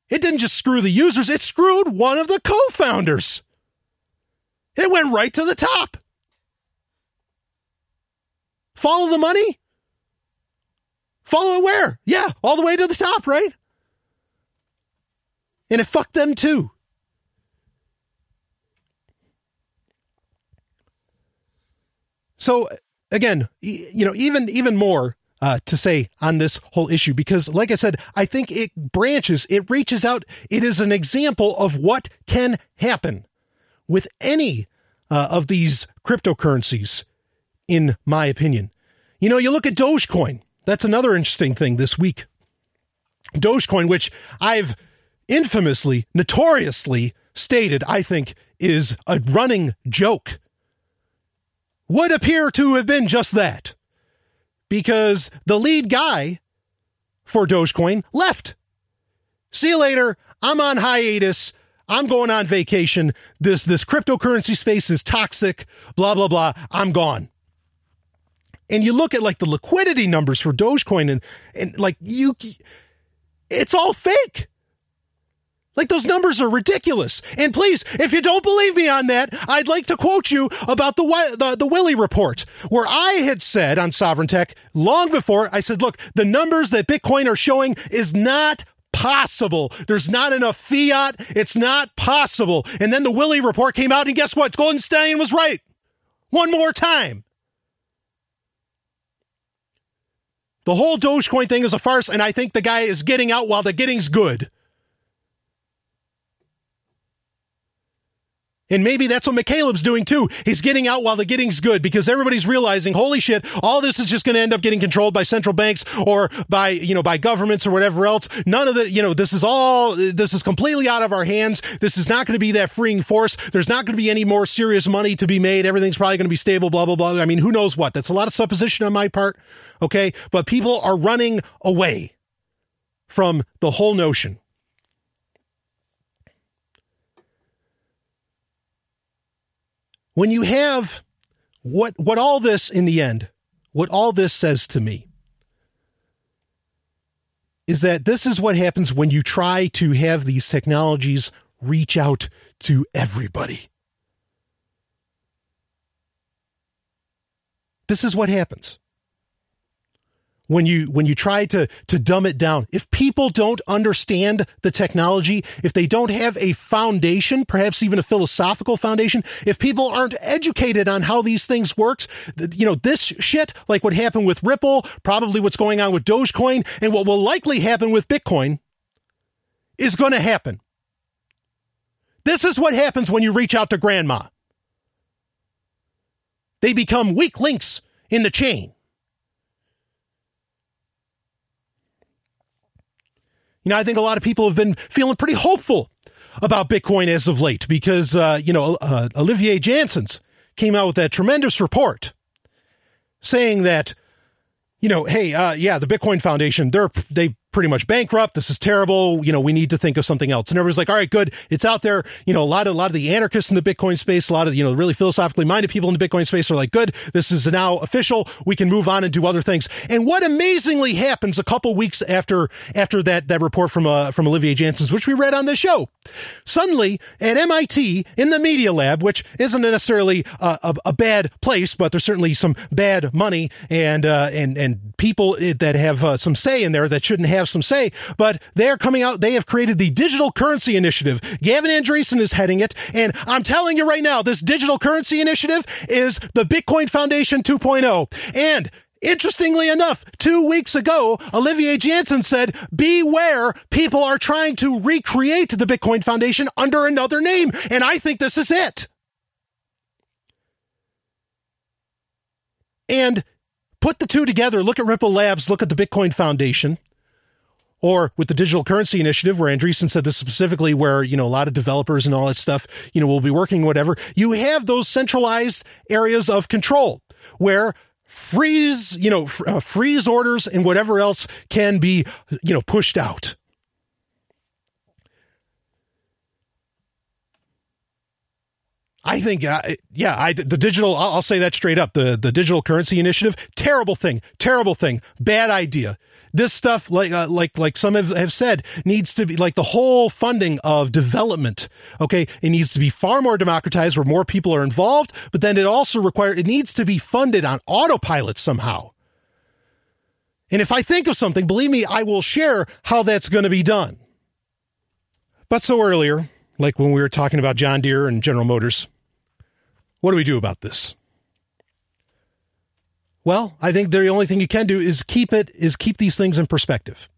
it didn't just screw the users it screwed one of the co-founders it went right to the top. Follow the money? Follow it where? Yeah, all the way to the top, right? And it fucked them too. So again, you know, even even more uh, to say on this whole issue because, like I said, I think it branches, it reaches out. It is an example of what can happen with any uh, of these cryptocurrencies, in my opinion. You know, you look at Dogecoin. That's another interesting thing this week. Dogecoin, which I've infamously, notoriously stated, I think is a running joke, would appear to have been just that. Because the lead guy for Dogecoin left. See you later. I'm on hiatus. I'm going on vacation. This this cryptocurrency space is toxic, blah blah blah. I'm gone. And you look at like the liquidity numbers for Dogecoin and and like you it's all fake. Like those numbers are ridiculous. And please, if you don't believe me on that, I'd like to quote you about the the, the Willy report, where I had said on Sovereign Tech long before, I said, look, the numbers that Bitcoin are showing is not possible. There's not enough fiat. It's not possible. And then the Willy report came out, and guess what? Golden Stallion was right. One more time. The whole Dogecoin thing is a farce, and I think the guy is getting out while the getting's good. And maybe that's what McCaleb's doing too. He's getting out while the getting's good because everybody's realizing, holy shit, all this is just going to end up getting controlled by central banks or by, you know, by governments or whatever else. None of the, you know, this is all, this is completely out of our hands. This is not going to be that freeing force. There's not going to be any more serious money to be made. Everything's probably going to be stable, blah, blah, blah. I mean, who knows what? That's a lot of supposition on my part. Okay. But people are running away from the whole notion. When you have what what all this in the end, what all this says to me is that this is what happens when you try to have these technologies reach out to everybody. This is what happens when you when you try to to dumb it down. If people don't understand the technology if they don't have a foundation perhaps even a philosophical foundation if people aren't educated on how these things works you know this shit like what happened with ripple probably what's going on with dogecoin and what will likely happen with bitcoin is going to happen. This is what happens when you reach out to grandma. They become weak links in the chain. You know, I think a lot of people have been feeling pretty hopeful about Bitcoin as of late because, uh, you know, uh, Olivier Janssens came out with that tremendous report saying that, you know, hey, uh, yeah, the Bitcoin Foundation, they're, they pretty much bankrupt. This is terrible. You know, we need to think of something else. And everybody's like, all right, good. It's out there. You know, a lot of, a lot of the anarchists in the Bitcoin space, a lot of, you know, really philosophically minded people in the Bitcoin space are like, good. This is now official. We can move on and do other things. And what amazingly happens a couple weeks after, after that, that report from, uh, from Olivier Janssens, which we read on this show, suddenly at MIT in the media lab, which isn't necessarily a, a, a bad place, but there's certainly some bad money and, uh, and, and people that have uh, some say in there that shouldn't have have some say, but they're coming out. They have created the Digital Currency Initiative. Gavin Andresen is heading it. And I'm telling you right now, this Digital Currency Initiative is the Bitcoin Foundation 2.0. And Interestingly enough, two weeks ago, Olivier Janssen said, beware, people are trying to recreate the Bitcoin Foundation under another name. And I think this is it. And put the two together. Look at Ripple Labs, look at the Bitcoin Foundation or with the digital currency initiative where Andresen said this specifically where, you know, a lot of developers and all that stuff, you know, will be working whatever, you have those centralized areas of control where freeze, you know, uh, freeze orders and whatever else can be, you know, pushed out. I think, uh, yeah, I, the digital, I'll, I'll say that straight up. The, the digital currency initiative, terrible thing, terrible thing, bad idea this stuff, like uh, like like some have, have said, needs to be like the whole funding of development. Okay, it needs to be far more democratized, where more people are involved. But then it also requires it needs to be funded on autopilot somehow. And if I think of something, believe me, I will share how that's going to be done. But so earlier, like when we were talking about John Deere and General Motors, what do we do about this? Well, I think the only thing you can do is keep it is keep these things in perspective.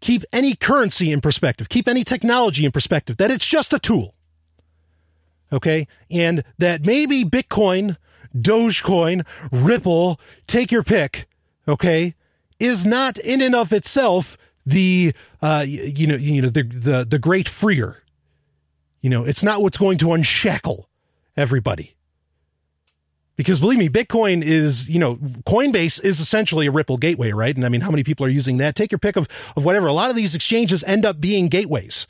Keep any currency in perspective. Keep any technology in perspective that it's just a tool. Okay? And that maybe Bitcoin, Dogecoin, Ripple, take your pick, okay, is not in and of itself the uh, you know you know the the the great freer. You know, it's not what's going to unshackle everybody. Because believe me, Bitcoin is, you know, Coinbase is essentially a Ripple gateway, right? And I mean, how many people are using that? Take your pick of, of whatever. A lot of these exchanges end up being gateways.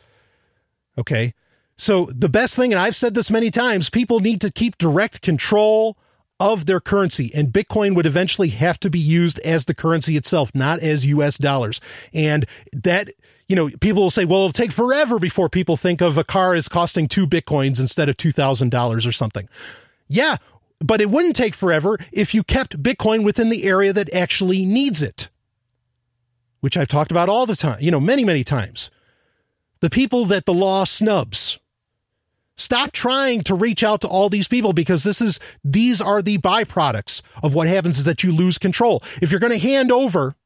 Okay. So the best thing, and I've said this many times, people need to keep direct control of their currency. And Bitcoin would eventually have to be used as the currency itself, not as US dollars. And that, you know, people will say, well, it'll take forever before people think of a car as costing two Bitcoins instead of $2,000 or something. Yeah, but it wouldn't take forever if you kept Bitcoin within the area that actually needs it, which I've talked about all the time, you know, many, many times. The people that the law snubs. Stop trying to reach out to all these people because this is these are the byproducts of what happens is that you lose control. If you're going to hand over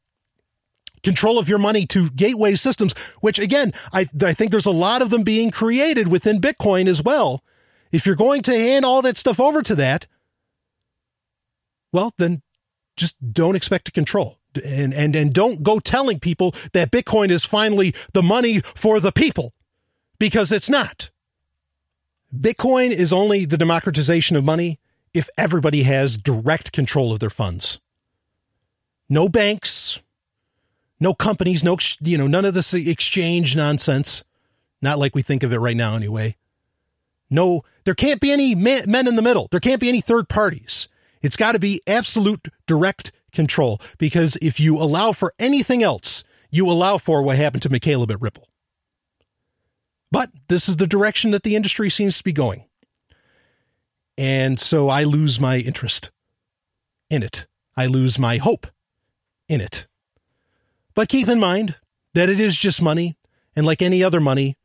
control of your money to gateway systems, which again, I, I think there's a lot of them being created within Bitcoin as well. If you're going to hand all that stuff over to that, well, then just don't expect to control. And, and, and don't go telling people that Bitcoin is finally the money for the people because it's not. Bitcoin is only the democratization of money if everybody has direct control of their funds. No banks, no companies, no, you know, none of this exchange nonsense. Not like we think of it right now, anyway. No, there can't be any men in the middle. There can't be any third parties. It's got to be absolute direct control because if you allow for anything else, you allow for what happened to McCaleb at Ripple. But this is the direction that the industry seems to be going. And so I lose my interest in it. I lose my hope in it. But keep in mind that it is just money. And like any other money,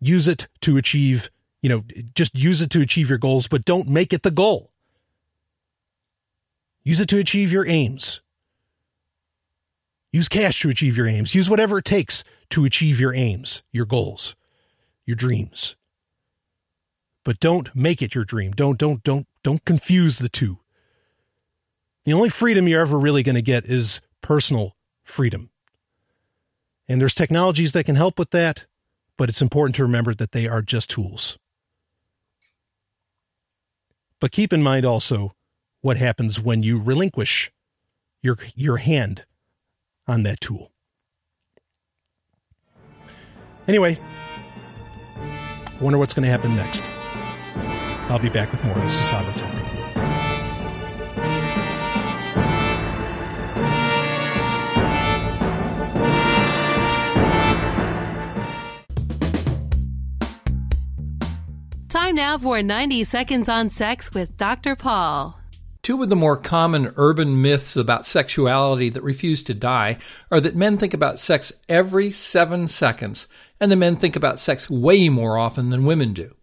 use it to achieve, you know, just use it to achieve your goals, but don't make it the goal. Use it to achieve your aims. Use cash to achieve your aims. Use whatever it takes to achieve your aims, your goals, your dreams. But don't make it your dream. Don't don't don't don't confuse the two. The only freedom you're ever really going to get is personal freedom. And there's technologies that can help with that, but it's important to remember that they are just tools. But keep in mind also what happens when you relinquish your, your hand on that tool. Anyway, wonder what's going to happen next. I'll be back with more. Of this is Sovereign. Time now for 90 Seconds on Sex with Dr. Paul. Two of the more common urban myths about sexuality that refuse to die are that men think about sex every seven seconds, and that men think about sex way more often than women do.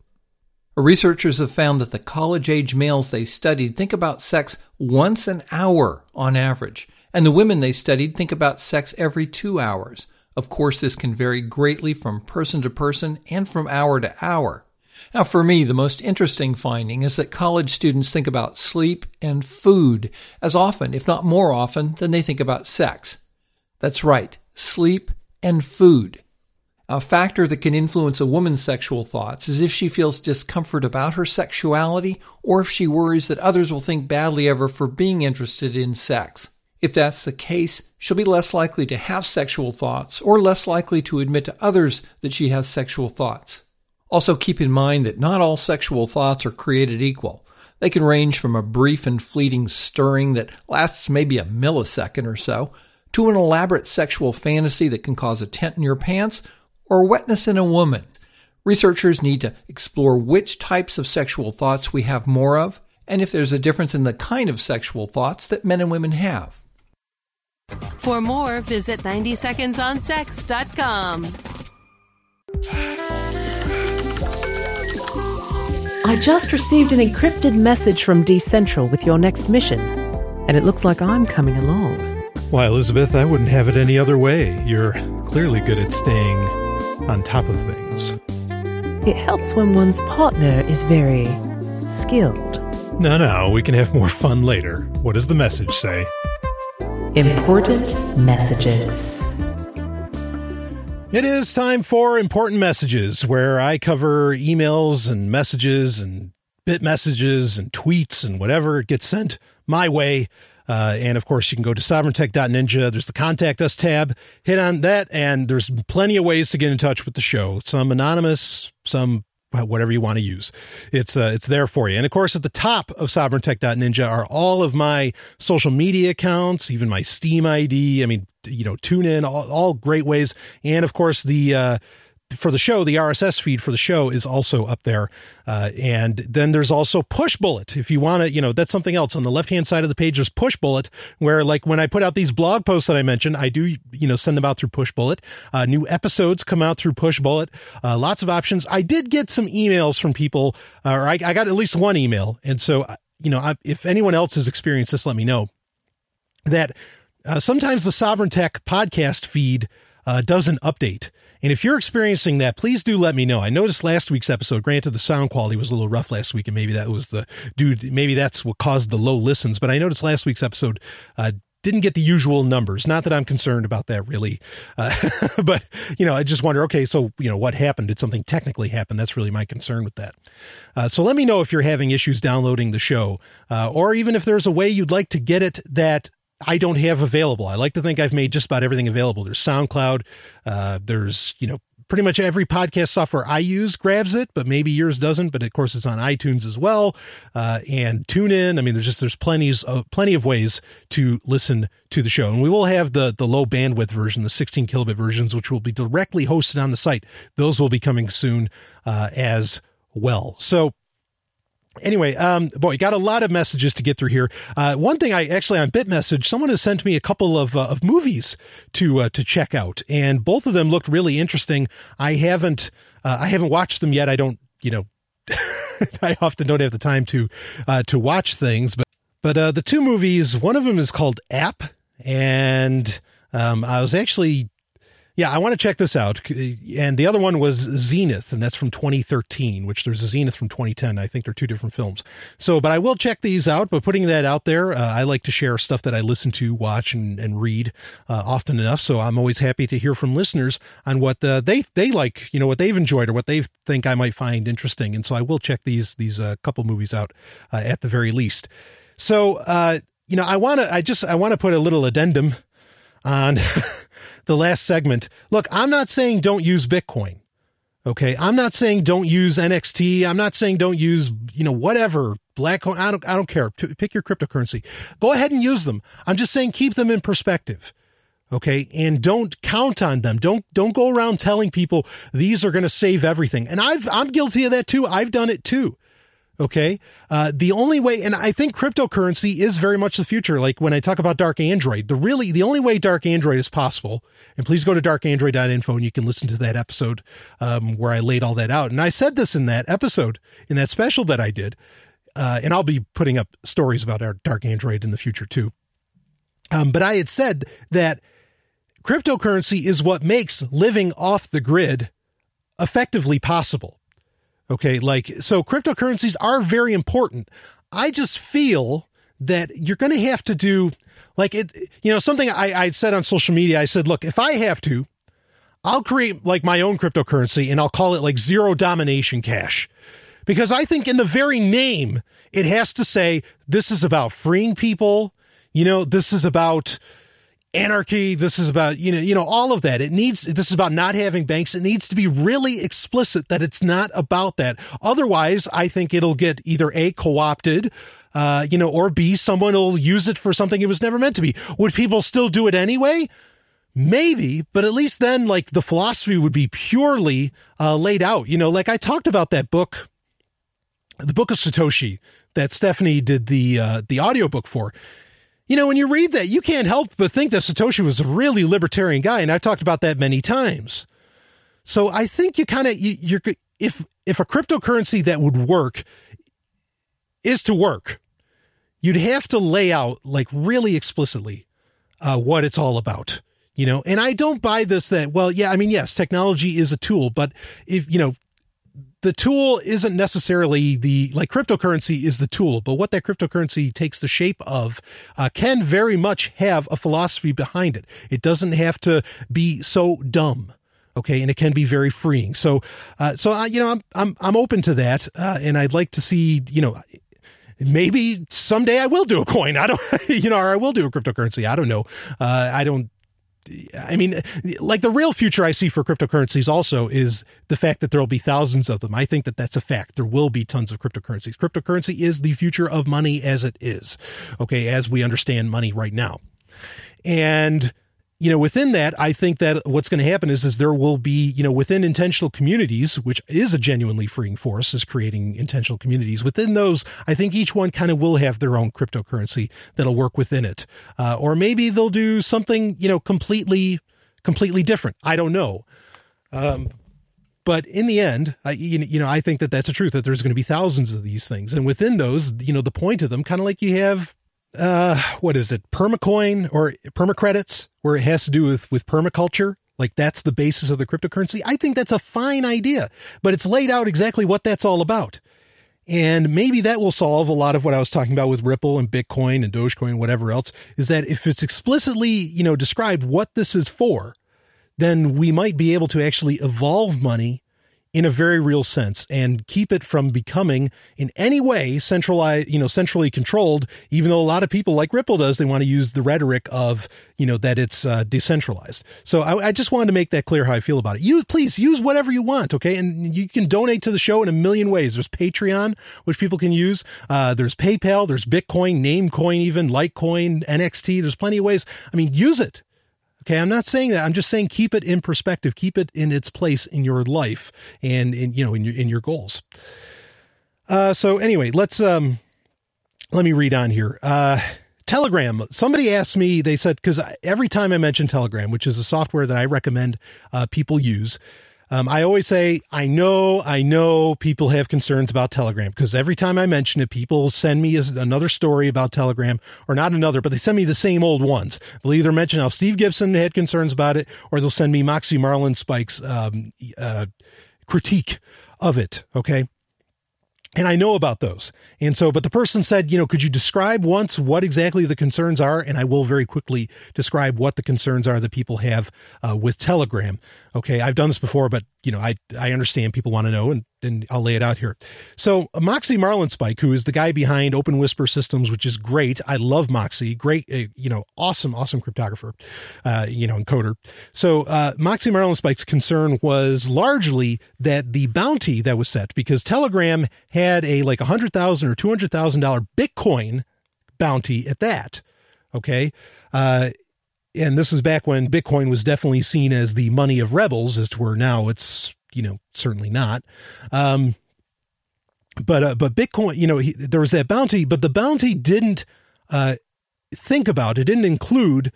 Researchers have found that the college age males they studied think about sex once an hour on average, and the women they studied think about sex every two hours. Of course, this can vary greatly from person to person and from hour to hour. Now, for me, the most interesting finding is that college students think about sleep and food as often, if not more often, than they think about sex. That's right, sleep and food. A factor that can influence a woman's sexual thoughts is if she feels discomfort about her sexuality or if she worries that others will think badly of her for being interested in sex. If that's the case, she'll be less likely to have sexual thoughts or less likely to admit to others that she has sexual thoughts. Also, keep in mind that not all sexual thoughts are created equal. They can range from a brief and fleeting stirring that lasts maybe a millisecond or so, to an elaborate sexual fantasy that can cause a tent in your pants, or wetness in a woman. Researchers need to explore which types of sexual thoughts we have more of, and if there's a difference in the kind of sexual thoughts that men and women have. For more, visit 90secondsonsex.com. I just received an encrypted message from Decentral with your next mission, and it looks like I'm coming along. Why, Elizabeth, I wouldn't have it any other way. You're clearly good at staying on top of things. It helps when one's partner is very skilled. No, no, we can have more fun later. What does the message say? Important messages. It is time for important messages where I cover emails and messages and bit messages and tweets and whatever gets sent my way. Uh, and of course, you can go to sovereigntech.ninja. There's the contact us tab. Hit on that, and there's plenty of ways to get in touch with the show. Some anonymous, some whatever you want to use. It's uh, it's there for you. And of course, at the top of sovereigntech.ninja are all of my social media accounts, even my Steam ID. I mean, you know, tune in, all, all great ways. And of course, the uh, for the show, the RSS feed for the show is also up there. Uh, and then there's also Pushbullet. If you want to, you know, that's something else. On the left hand side of the page, there's Pushbullet, where like when I put out these blog posts that I mentioned, I do, you know, send them out through Pushbullet. Uh, new episodes come out through Pushbullet. Uh, lots of options. I did get some emails from people, uh, or I, I, got at least one email. And so, uh, you know, I, if anyone else has experienced this, let me know that uh, sometimes the Sovereign Tech podcast feed doesn't update. And if you're experiencing that, please do let me know. I noticed last week's episode, granted the sound quality was a little rough last week, and maybe that was the dude, maybe that's what caused the low listens, but I noticed last week's episode uh, didn't get the usual numbers. Not that I'm concerned about that really, uh, but you know, I just wonder. Okay, so you know, what happened? Did something technically happen? That's really my concern with that. Uh, so let me know if you're having issues downloading the show, uh, or even if there's a way you'd like to get it that I don't have available. I like to think I've made just about everything available. There's SoundCloud. Uh, there's, you know, pretty much every podcast software I use grabs it, but maybe yours doesn't. But of course, it's on iTunes as well, uh, and TuneIn. I mean, there's just there's plenty of plenty of ways to listen to the show, and we will have the the low bandwidth version, the 16 kilobit versions, which will be directly hosted on the site. Those will be coming soon uh, as well. So Anyway, um, boy, got a lot of messages to get through here. Uh, one thing I actually on BitMessage, someone has sent me a couple of uh, of movies to uh, to check out, and both of them looked really interesting. I haven't uh, I haven't watched them yet. I don't, you know, I often don't have the time to uh, to watch things, but but uh, the two movies, one of them is called App, and um, I was actually yeah, I want to check this out. And the other one was Zenith, and that's from 2013, which there's a Zenith from 2010. I think they're two different films. So, but I will check these out. But putting that out there, uh, I like to share stuff that I listen to, watch, and, and read uh, often enough. So I'm always happy to hear from listeners on what uh, they they like, you know, what they've enjoyed or what they think I might find interesting. And so I will check these these uh, couple movies out uh, at the very least. So, uh, you know, I want to I just I want to put a little addendum on. the last segment. Look, I'm not saying don't use Bitcoin. Okay. I'm not saying don't use NXT. I'm not saying don't use, you know, whatever, black I don't, I don't care. Pick your cryptocurrency. Go ahead and use them. I'm just saying keep them in perspective. Okay. And don't count on them. Don't, don't go around telling people these are going to save everything. And I've, I'm guilty of that too. I've done it too. Okay. Uh, the only way, and I think cryptocurrency is very much the future. Like when I talk about dark Android, the really, the only way dark Android is possible, and please go to darkandroid.info and you can listen to that episode um, where I laid all that out. And I said this in that episode, in that special that I did. Uh, and I'll be putting up stories about our dark Android in the future too. Um, but I had said that cryptocurrency is what makes living off the grid effectively possible. Okay, like so cryptocurrencies are very important. I just feel that you're going to have to do like it, you know, something I, I said on social media. I said, look, if I have to, I'll create like my own cryptocurrency and I'll call it like zero domination cash. Because I think in the very name, it has to say this is about freeing people. You know, this is about anarchy. This is about you know you know all of that. It needs this is about not having banks. It needs to be really explicit that it's not about that. Otherwise i think it'll get either a co-opted uh, you know or b someone will use it for something it was never meant to be. Would people still do it anyway? Maybe but at least then like the philosophy would be purely uh, laid out. You know like i talked about that book the book of satoshi that stephanie did the uh, the audiobook for you know, when you read that, you can't help but think that Satoshi was a really libertarian guy, and I've talked about that many times. So I think you kind of you, you're if if a cryptocurrency that would work is to work, you'd have to lay out like really explicitly uh, what it's all about. You know, and I don't buy this that well, yeah, I mean, yes, technology is a tool, but if you know, the tool isn't necessarily the like cryptocurrency is the tool, but what that cryptocurrency takes the shape of uh, can very much have a philosophy behind it. It doesn't have to be so dumb. Okay, and it can be very freeing. So, uh, so I, you know, I'm I'm I'm open to that, uh, and I'd like to see, you know, maybe someday I will do a coin. I don't, you know, or I will do a cryptocurrency. I don't know. Uh, I don't I mean, like the real future I see for cryptocurrencies also is the fact that there will be thousands of them. I think that that's a fact. There will be tons of cryptocurrencies. Cryptocurrency is the future of money as it is, okay, as we understand money right now. And you know, within that, I think that what's going to happen is, is there will be, you know, within intentional communities, which is a genuinely freeing force, is creating intentional communities. Within those, I think each one kind of will have their own cryptocurrency that'll work within it, uh, or maybe they'll do something, you know, completely, completely different. I don't know. Um, but in the end, I, you know, I think that that's the truth that there's going to be thousands of these things, and within those, you know, the point of them, kind of like you have uh, what is it, permacoin or permacredits, where it has to do with, with permaculture. Like that's the basis of the cryptocurrency. I think that's a fine idea, but it's laid out exactly what that's all about. And maybe that will solve a lot of what I was talking about with Ripple and Bitcoin and Dogecoin, and whatever else, is that if it's explicitly, you know, described what this is for, then we might be able to actually evolve money in a very real sense and keep it from becoming in any way centralized, you know, centrally controlled, even though a lot of people like Ripple does, they want to use the rhetoric of, you know, that it's uh, decentralized. So I, I, just wanted to make that clear how I feel about it. You please use whatever you want. Okay. And you can donate to the show in a million ways. There's Patreon, which people can use. Uh, there's PayPal, there's Bitcoin, Namecoin, even Litecoin, NXT. There's plenty of ways. I mean, use it. Okay, I'm not saying that. I'm just saying keep it in perspective, keep it in its place in your life and in you know in your in your goals. Uh, so anyway, let's um, let me read on here. Uh, Telegram. Somebody asked me. They said because every time I mention Telegram, which is a software that I recommend uh, people use, Um, I always say, I know, I know people have concerns about Telegram because every time I mention it, people send me another story about Telegram, or not another, but they send me the same old ones. They'll either mention how Steve Gibson had concerns about it, or they'll send me Moxie Marlinspike's um, uh, critique of it. Okay. And I know about those. And so, but the person said, you know, could you describe once what exactly the concerns are? And I will very quickly describe what the concerns are that people have uh, with Telegram. Okay. I've done this before, but, you know, I, I understand people want to know and, and I'll lay it out here. So, Moxie Marlinspike, who is the guy behind Open Whisper Systems, which is great. I love Moxie. Great, uh, you know, awesome, awesome cryptographer, uh, you know, encoder. So, uh, Moxie Marlinspike's concern was largely that the bounty that was set, because Telegram had a like a hundred thousand or two hundred thousand dollar Bitcoin bounty at that. Okay. Uh, and this is back when Bitcoin was definitely seen as the money of rebels, as to where now it's you know certainly not. Um, but uh, but Bitcoin, you know, he, there was that bounty, but the bounty didn't uh, think about it didn't include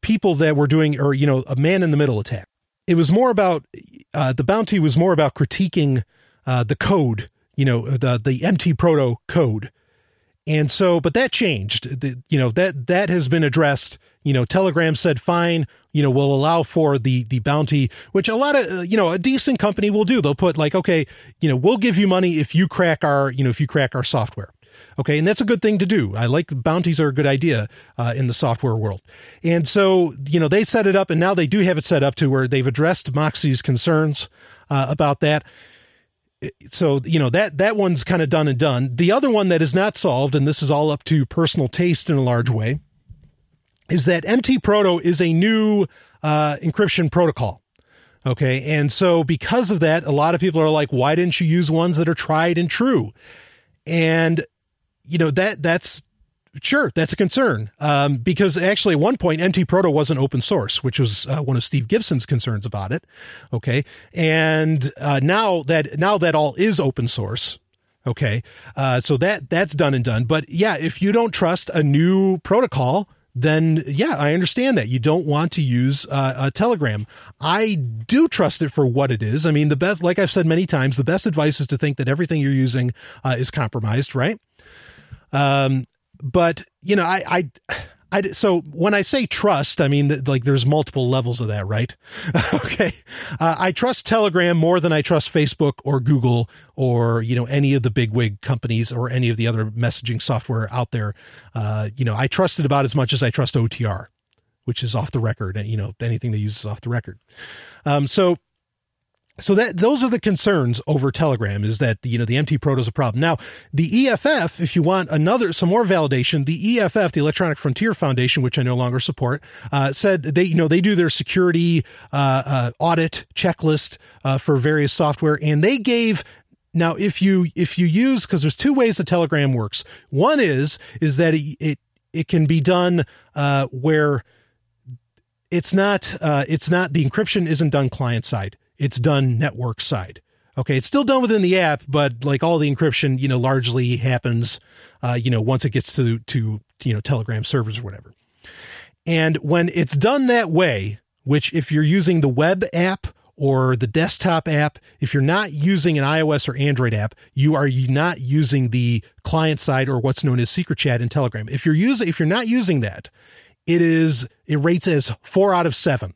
people that were doing or you know a man in the middle attack. It was more about uh, the bounty was more about critiquing uh, the code, you know, the the MT Proto code. And so, but that changed. The, you know that that has been addressed you know, Telegram said, fine, you know, we'll allow for the the bounty, which a lot of uh, you know a decent company will do. They'll put like, okay, you know, we'll give you money if you crack our you know if you crack our software. Okay, and that's a good thing to do. I like bounties are a good idea uh, in the software world. And so, you know, they set it up, and now they do have it set up to where they've addressed Moxie's concerns uh, about that. So, you know, that that one's kind of done and done. The other one that is not solved, and this is all up to personal taste in a large way, is that MT Proto is a new uh, encryption protocol. Okay. And so because of that, a lot of people are like, why didn't you use ones that are tried and true? And, you know, that that's sure, that's a concern. Um, because actually at one point, MT Proto wasn't open source, which was uh, one of Steve Gibson's concerns about it. Okay. And uh, now that, now that all is open source, Okay. Uh, so that that's done and done. But yeah, if you don't trust a new protocol, then yeah, I understand that you don't want to use uh, a Telegram. I do trust it for what it is. I mean, the best, like I've said many times, the best advice is to think that everything you're using uh, is compromised, right? Um, but you know, I, I, I, so when I say trust, I mean like there's multiple levels of that, right? okay, uh, I trust Telegram more than I trust Facebook or Google or you know any of the big wig companies or any of the other messaging software out there. Uh, you know, I trust it about as much as I trust OTR, which is off the record, you know anything they use is off the record. Um, so so that those are the concerns over Telegram is that you know the MT Proto is a problem. Now the EFF, if you want another some more validation, the EFF, the Electronic Frontier Foundation, which I no longer support, uh, said they you know they do their security uh, uh, audit checklist uh, for various software, and they gave now if you if you use because there's two ways the Telegram works. One is is that it it, it can be done uh, where it's not uh, it's not the encryption isn't done client side it's done network side. Okay, it's still done within the app, but like all the encryption, you know, largely happens, uh, you know, once it gets to to you know Telegram servers or whatever. And when it's done that way, which if you're using the web app or the desktop app, if you're not using an iOS or Android app, you are not using the client side or what's known as secret chat in Telegram. If you're using, if you're not using that, it is it rates as four out of seven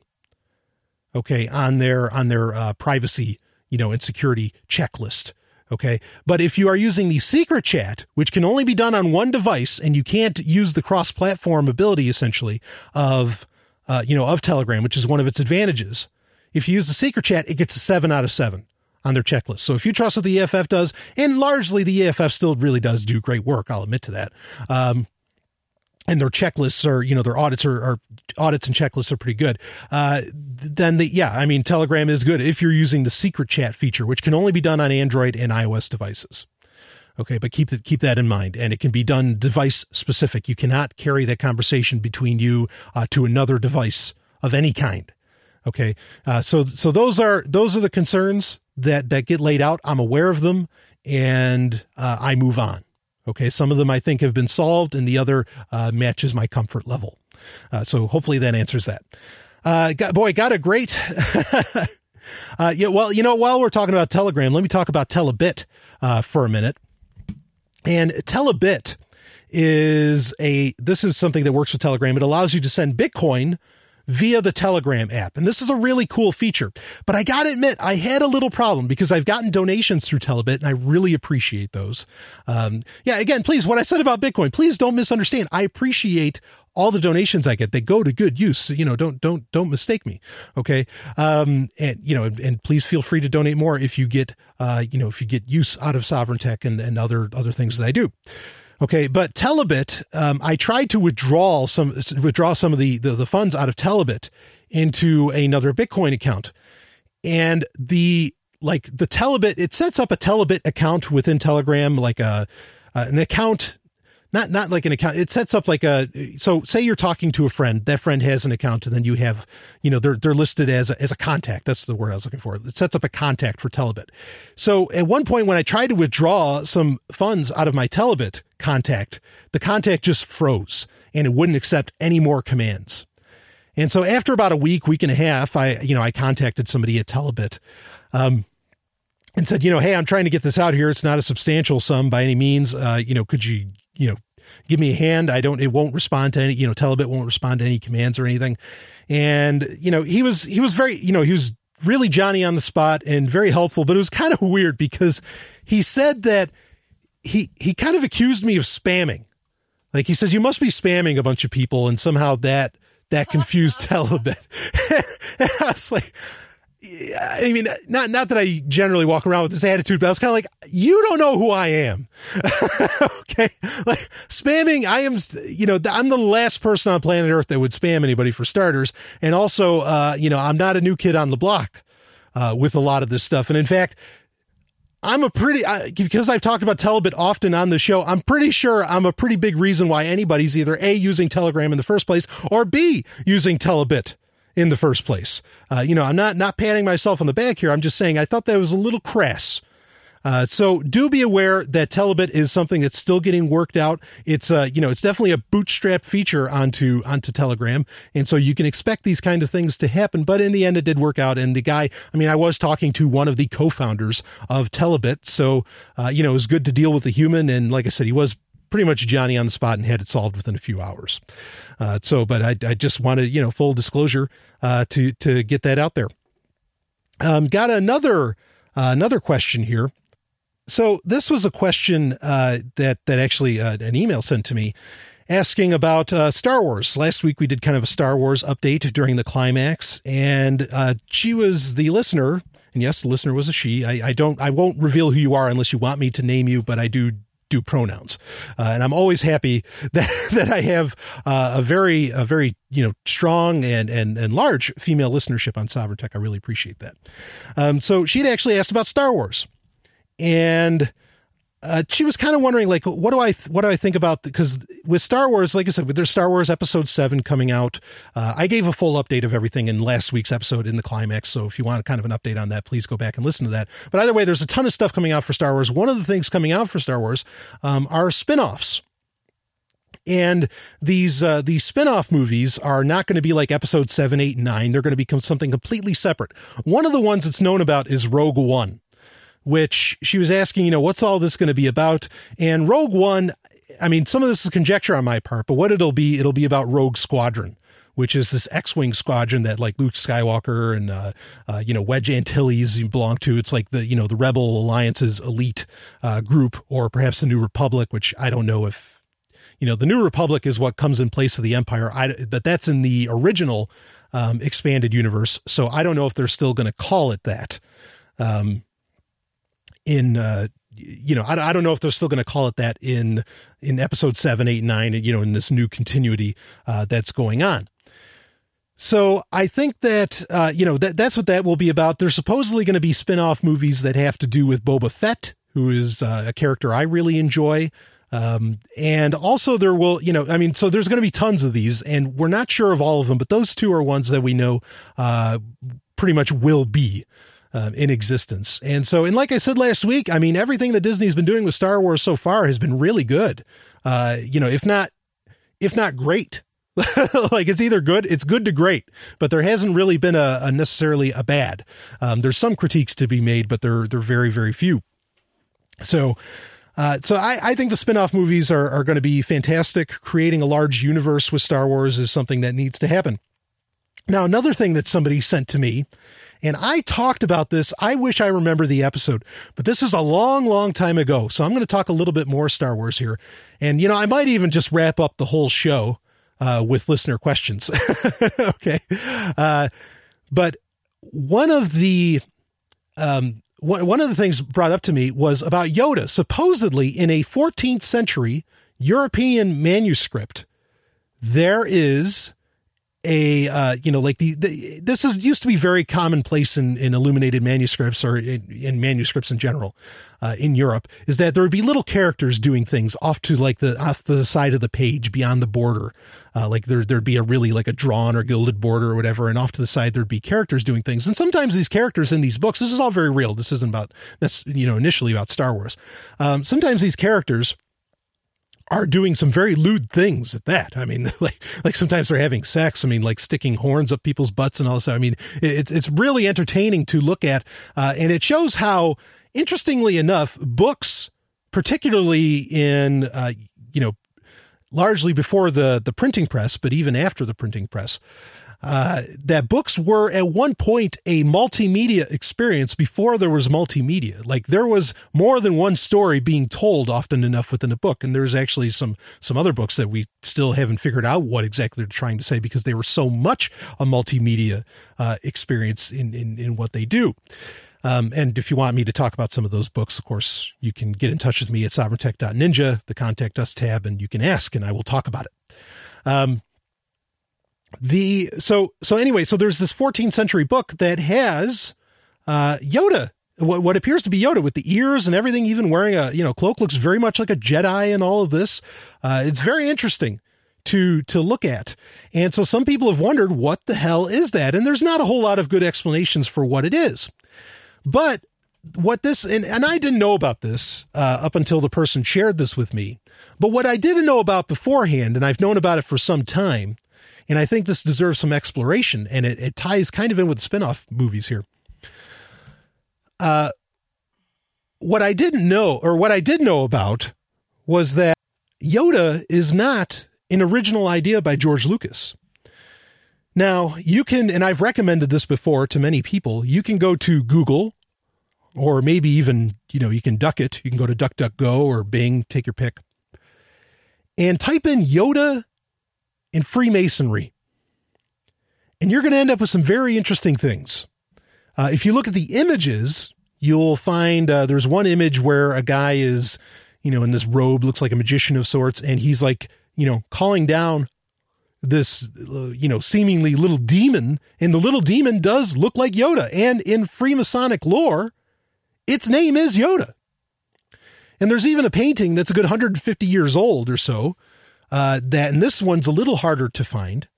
okay, on their on their uh, privacy, you know, and security checklist. Okay. But if you are using the secret chat, which can only be done on one device and you can't use the cross platform ability essentially of, uh, you know, of Telegram, which is one of its advantages. If you use the secret chat, it gets a seven out of seven on their checklist. So if you trust what the EFF does, and largely the EFF still really does do great work, I'll admit to that. Um, and their checklists are, you know, their audits are, are audits and checklists are pretty good. Uh, then the, yeah, I mean, Telegram is good if you're using the secret chat feature, which can only be done on Android and iOS devices. Okay, but keep that keep that in mind, and it can be done device specific. You cannot carry that conversation between you uh, to another device of any kind. Okay, uh, so so those are those are the concerns that that get laid out. I'm aware of them, and uh, I move on. Okay, some of them I think have been solved, and the other uh, matches my comfort level. Uh, so hopefully that answers that. Uh, got, boy, got a great. Uh, yeah, well, you know, while we're talking about Telegram, let me talk about Telebit uh, for a minute. And Telebit is a this is something that works with Telegram. It allows you to send Bitcoin via the Telegram app. And this is a really cool feature. But I got to admit, I had a little problem because I've gotten donations through Telebit and I really appreciate those. Um, yeah, again, please, what I said about Bitcoin, please don't misunderstand. I appreciate all the donations I get. They go to good use. You know, don't, don't, don't mistake me. Okay. Um, and, you know, and, and please feel free to donate more if you get, uh, you know, if you get use out of Sovereign Tech and, and other, other things that I do. Okay, but Telebit, um, I tried to withdraw some withdraw some of the, the, the funds out of Telebit into another Bitcoin account, and the like the Telebit it sets up a Telebit account within Telegram, like a uh, an account not not like an account it sets up like a so say you're talking to a friend that friend has an account and then you have you know they're they're listed as a, as a contact. That's the word i was looking for. It sets up a contact for telebit. So at one point when i tried to withdraw some funds out of my telebit contact the contact just froze and it wouldn't accept any more commands and so after about a week week and a half i you know i contacted somebody at telebit um, and said, you know, hey, I'm trying to get this out here. It's not a substantial sum by any means. Uh, you know, could you you know, give me a hand. I don't, it won't respond to any, you know, Telebit won't respond to any commands or anything. And, you know, he was, he was very, you know, he was really Johnny on the spot and very helpful, but it was kind of weird because he said that he, he kind of accused me of spamming. Like he says, you must be spamming a bunch of people. And somehow that, that confused Telebit. I was like, I mean, not not that I generally walk around with this attitude, but I was kind of like, you don't know who I am, okay? Like spamming, I am, you know, I'm the last person on planet Earth that would spam anybody for starters, and also, uh, you know, I'm not a new kid on the block uh, with a lot of this stuff, and in fact. I'm a pretty because I've talked about Telebit often on the show. I'm pretty sure I'm a pretty big reason why anybody's either a using Telegram in the first place or b using Telebit in the first place. Uh, you know, I'm not not patting myself on the back here. I'm just saying I thought that was a little crass. Uh, so do be aware that Telebit is something that's still getting worked out. It's uh, you know, it's definitely a bootstrap feature onto onto Telegram, and so you can expect these kind of things to happen. But in the end, it did work out. And the guy, I mean, I was talking to one of the co-founders of Telebit, so uh, you know, it was good to deal with a human. And like I said, he was pretty much Johnny on the spot and had it solved within a few hours. Uh, so, but I, I just wanted, you know, full disclosure uh, to to get that out there. Um, got another uh, another question here. So this was a question uh, that that actually uh, an email sent to me asking about uh, Star Wars. Last week we did kind of a Star Wars update during the climax, and she was the listener. And yes, the listener was a she. I, I don't. I won't reveal who you are unless you want me to name you, but I do do pronouns. Uh, and I'm always happy that, that I have uh, a very, a very, you know, strong and, and, and large female listenership on Sovereign Tech. I really appreciate that. Um, so she'd actually asked about Star Wars and uh, she was kind of wondering, like, what do I th- what do I think about because with Star Wars, like I said, with their Star Wars Episode Seven coming out, uh, I gave a full update of everything in last week's episode in the climax. So if you want kind of an update on that, please go back and listen to that. But either way, there's a ton of stuff coming out for Star Wars. One of the things coming out for Star Wars um, are spin-offs. And these uh, these spin-off movies are not going to be like episode 7, 8, and 9. They're going to become something completely separate. One of the ones that's known about is Rogue One which she was asking, you know, what's all this going to be about? And Rogue One, I mean, some of this is conjecture on my part, but what it'll be, it'll be about Rogue Squadron which is this X-wing squadron that like Luke Skywalker and uh, uh, you know Wedge Antilles belong to. It's like the you know the Rebel Alliance's elite uh, group, or perhaps the New Republic, which I don't know if you know the New Republic is what comes in place of the Empire. I, but that's in the original um, expanded universe, so I don't know if they're still going to call it that. Um, in uh, you know, I, I don't know if they're still going to call it that in in episode seven, eight, nine, you know, in this new continuity uh, that's going on. So I think that uh, you know that that's what that will be about. There's supposedly going to be spin-off movies that have to do with Boba Fett, who is uh, a character I really enjoy. Um, and also there will, you know, I mean, so there's going to be tons of these, and we're not sure of all of them, but those two are ones that we know uh, pretty much will be uh, in existence. And so, and like I said last week, I mean, everything that Disney's been doing with Star Wars so far has been really good. Uh, you know, if not, if not great. like it's either good, it's good to great, but there hasn't really been a, a necessarily a bad. Um, there's some critiques to be made, but they're they're very very few. So. Uh, so I, I think the spin-off movies are, are going to be fantastic. Creating a large universe with Star Wars is something that needs to happen. Now, another thing that somebody sent to me, and I talked about this. I wish I remember the episode, but this is a long, long time ago. So I'm going to talk a little bit more Star Wars here. And, you know, I might even just wrap up the whole show uh, with listener questions. okay. Uh, but one of the um, one of the things brought up to me was about Yoda. Supposedly, in a 14th century European manuscript, there is a uh, you know like the, the, this is used to be very commonplace in, in illuminated manuscripts or in, in manuscripts in general uh, in Europe is that there would be little characters doing things off to like the off the side of the page beyond the border. Uh, like there there'd be a really like a drawn or gilded border or whatever and off to the side there'd be characters doing things. And sometimes these characters in these books this is all very real. This isn't about you know initially about Star Wars. Um, sometimes these characters are doing some very lewd things at that. I mean, like like sometimes they're having sex. I mean, like sticking horns up people's butts and all this. I mean, it's it's really entertaining to look at, uh, and it shows how, interestingly enough, books, particularly in uh, you know, largely before the the printing press, but even after the printing press, uh, that books were at one point a multimedia experience before there was multimedia. Like there was more than one story being told often enough within a book. And there's actually some, some other books that we still haven't figured out what exactly they're trying to say because they were so much a multimedia uh, experience in, in, in what they do. Um, and if you want me to talk about some of those books, of course, you can get in touch with me at sovereigntech.ninja, the contact us tab, and you can ask and I will talk about it. Um, the so so anyway, so there's this 14th century book that has uh, Yoda, what, what appears to be Yoda with the ears and everything, even wearing a you know cloak, looks very much like a Jedi and all of this. Uh, it's very interesting to to look at. And so some people have wondered what the hell is that? And there's not a whole lot of good explanations for what it is. But what this and, and I didn't know about this uh, up until the person shared this with me. But what I didn't know about beforehand, and I've known about it for some time, and I think this deserves some exploration, and it, it ties kind of in with the spinoff movies here. Uh, what I didn't know, or what I did know about, was that Yoda is not an original idea by George Lucas. Now, you can, and I've recommended this before to many people, you can go to Google or maybe even, you know, you can duck it. You can go to DuckDuckGo or Bing, take your pick, and type in Yoda in Freemasonry. And you're going to end up with some very interesting things. Uh, if you look at the images, you'll find uh, there's one image where a guy is, you know, in this robe, looks like a magician of sorts, and he's like, you know, calling down this, uh, you know, seemingly little demon. And the little demon does look like Yoda. And in Freemasonic lore, its name is Yoda. And there's even a painting that's a good 150 years old or so uh, that, and this one's a little harder to find,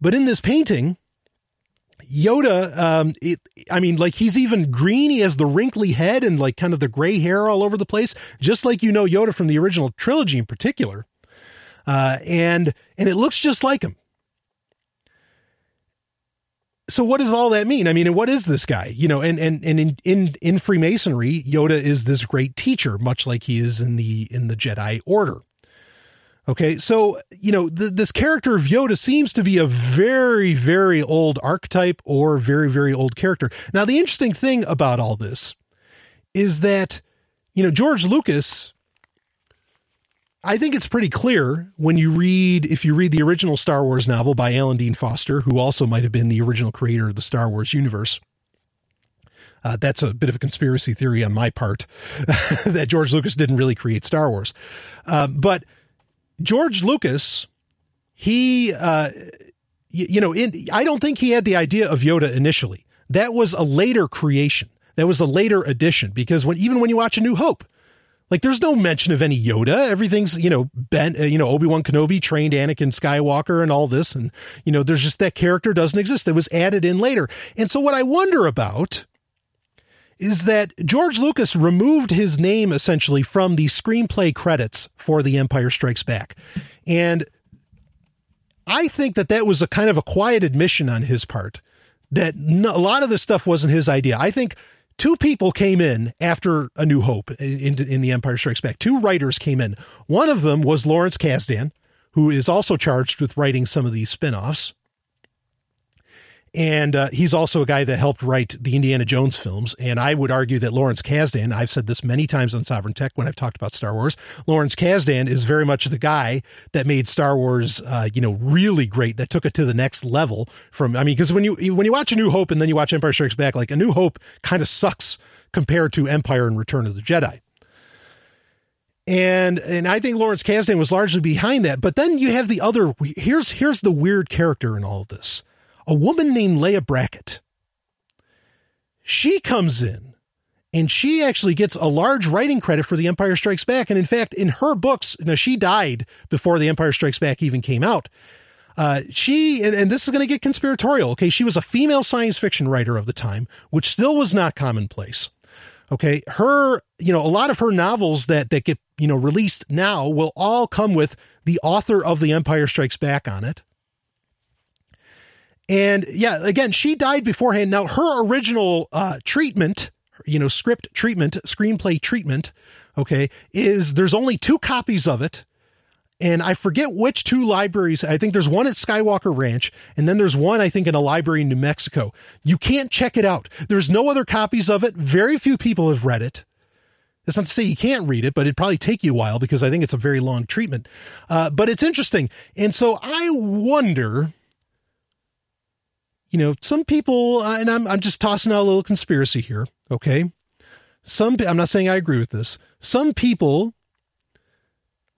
but in this painting, Yoda, um, it, I mean, like he's even green. He has the wrinkly head and like kind of the gray hair all over the place, just like you know Yoda from the original trilogy in particular. Uh, and and it looks just like him. So what does all that mean? I mean, and what is this guy? You know, and and and in in in Freemasonry, Yoda is this great teacher, much like he is in the in the Jedi Order. Okay, so you know th- this character of Yoda seems to be a very, very old archetype or very, very old character. Now, the interesting thing about all this is that you know George Lucas. I think it's pretty clear when you read, if you read the original Star Wars novel by Alan Dean Foster, who also might have been the original creator of the Star Wars universe. Uh, that's a bit of a conspiracy theory on my part that George Lucas didn't really create Star Wars. Um, but George Lucas, he, uh, you, you know, in, I don't think he had the idea of Yoda initially. That was a later creation. That was a later addition because when even when you watch A New Hope, like there's no mention of any Yoda. Everything's you know Ben, uh, you know Obi Wan Kenobi trained Anakin Skywalker and all this, and you know there's just that character doesn't exist. That was added in later. And so what I wonder about is that George Lucas removed his name essentially from the screenplay credits for The Empire Strikes Back. And I think that that was a kind of a quiet admission on his part that no, a lot of this stuff wasn't his idea. I think two people came in after A New Hope in, in, The Empire Strikes Back. Two writers came in. One of them was Lawrence Kasdan, who is also charged with writing some of these spin offs. And uh, he's also a guy that helped write the Indiana Jones films. And I would argue that Lawrence Kasdan, I've said this many times on Sovereign Tech when I've talked about Star Wars, Lawrence Kasdan is very much the guy that made Star Wars, uh, you know, really great, that took it to the next level from, I mean, because when you, when you watch A New Hope and then you watch Empire Strikes Back, like A New Hope kind of sucks compared to Empire and Return of the Jedi. And and I think Lawrence Kasdan was largely behind that. But then you have the other here's here's the weird character in all of this a woman named Leah Brackett. She comes in and she actually gets a large writing credit for The Empire Strikes Back. And in fact, in her books, now she died before The Empire Strikes Back even came out. Uh, she, and, and this is going to get conspiratorial. Okay. She was a female science fiction writer of the time, which still was not commonplace. Okay. Her, you know, a lot of her novels that, that get, you know, released now will all come with the author of The Empire Strikes Back on it. And yeah, again, she died beforehand. Now, her original uh, treatment, you know, script treatment, screenplay treatment, okay, is there's only two copies of it. And I forget which two libraries. I think there's one at Skywalker Ranch, and then there's one, I think, in a library in New Mexico. You can't check it out. There's no other copies of it. Very few people have read it. That's not to say you can't read it, but it'd probably take you a while because I think it's a very long treatment. Uh, but it's interesting. And so I wonder you know, some people, uh, and I'm, I'm just tossing out a little conspiracy here. Okay. Some, I'm not saying I agree with this. Some people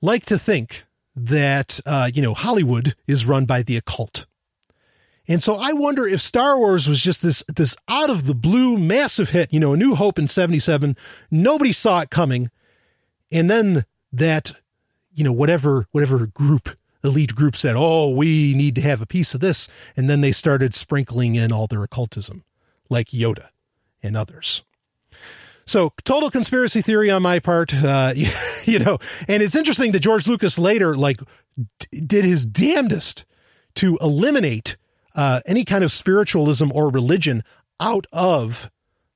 like to think that, uh, you know, Hollywood is run by the occult. And so I wonder if Star Wars was just this, this out of the blue massive hit, you know, A New Hope in 77. Nobody saw it coming. And then that, you know, whatever, whatever group elite group said, oh, we need to have a piece of this. And then they started sprinkling in all their occultism, like Yoda and others. So total conspiracy theory on my part, uh, you know, and it's interesting that George Lucas later like d- did his damnedest to eliminate uh, any kind of spiritualism or religion out of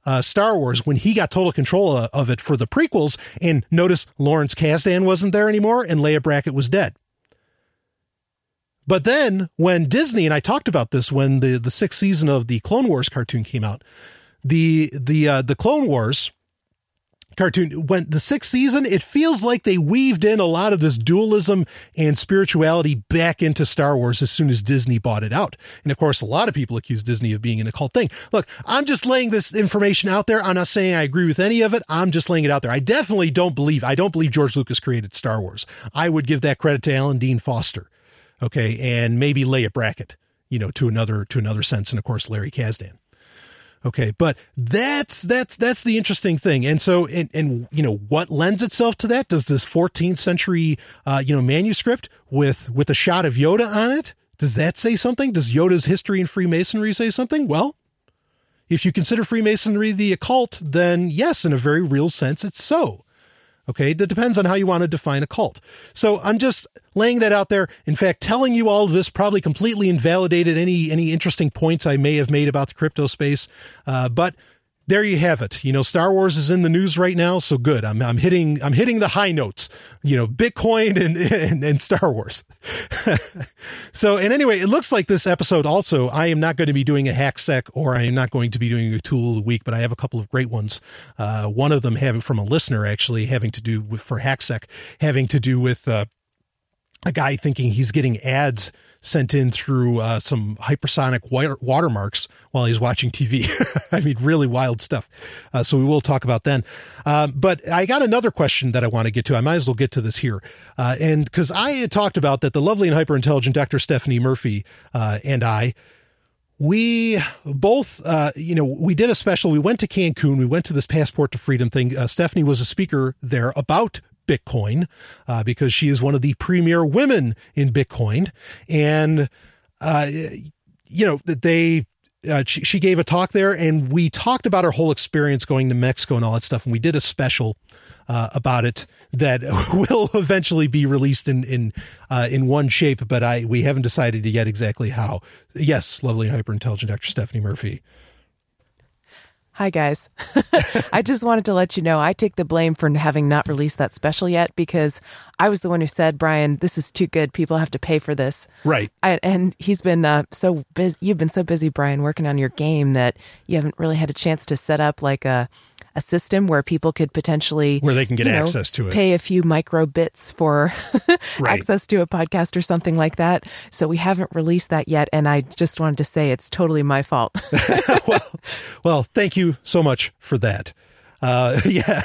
uh, Star Wars when he got total control of it for the prequels. And notice Lawrence Kasdan wasn't there anymore and Leia Brackett was dead. But then when Disney and I talked about this when the the sixth season of the Clone Wars cartoon came out, the the uh, the Clone Wars cartoon went the sixth season it feels like they weaved in a lot of this dualism and spirituality back into star wars as soon as disney bought it out. And of course a lot of people accuse disney of being an occult thing. Look i'm just laying this information out there. I'm not saying i agree with any of it. I'm just laying it out there. I definitely don't believe i don't believe george lucas created star wars. I would give that credit to alan dean foster Okay. And maybe Leia Brackett, you know, to another, to another sense. And of course, Larry Kasdan. Okay. But that's, that's, that's the interesting thing. And so, and, and, you know, what lends itself to that? Does this 14th century, uh, you know, manuscript with, with a shot of Yoda on it? Does that say something? Does Yoda's history in Freemasonry say something? Well, if you consider Freemasonry the occult, then yes, in a very real sense, it's so. Okay. That depends on how you want to define a cult. So I'm just laying that out there. In fact, telling you all of this probably completely invalidated any, any interesting points I may have made about the crypto space. Uh, but there you have it. You know, Star Wars is in the news right now, so good. I'm, I'm hitting I'm hitting the high notes. You know, Bitcoin and and, and Star Wars. so, and anyway, it looks like this episode also. I am not going to be doing a hack stack, or I am not going to be doing a tool of the week, but I have a couple of great ones. Uh, one of them having from a listener actually having to do with for hacksec, having to do with uh, a guy thinking he's getting ads sent in through uh, some hypersonic watermarks while he's watching TV. I mean, really wild stuff. Uh, so we will talk about then. Uh, but I got another question that I want to get to. I might as well get to this here. Uh, and because I had talked about that the lovely and hyper intelligent Dr. Stephanie Murphy uh, and I, we both, uh, you know, we did a special. We went to Cancun. We went to this Passport to Freedom thing. Stephanie was a speaker there about Bitcoin uh, because she is one of the premier women in Bitcoin. And, uh, you know, that they, uh, she, she, gave a talk there and we talked about her whole experience going to Mexico and all that stuff. And we did a special uh, about it that will eventually be released in in uh, in one shape, but I we haven't decided yet exactly how. Yes, lovely hyper intelligent Dr. Stephanie Murphy. Hi, guys. I just wanted to let you know I take the blame for having not released that special yet because I was the one who said, Brian, this is too good. People have to pay for this. Right. I, and he's been uh, so busy. You've been so busy, Brian, working on your game that you haven't really had a chance to set up like a a system where people could potentially where they can get you know, access to it, pay a few micro bits for Right. access to a podcast or something like that. So we haven't released that yet, and I just wanted to say it's totally my fault. well, well, thank you so much for that. Uh, yeah.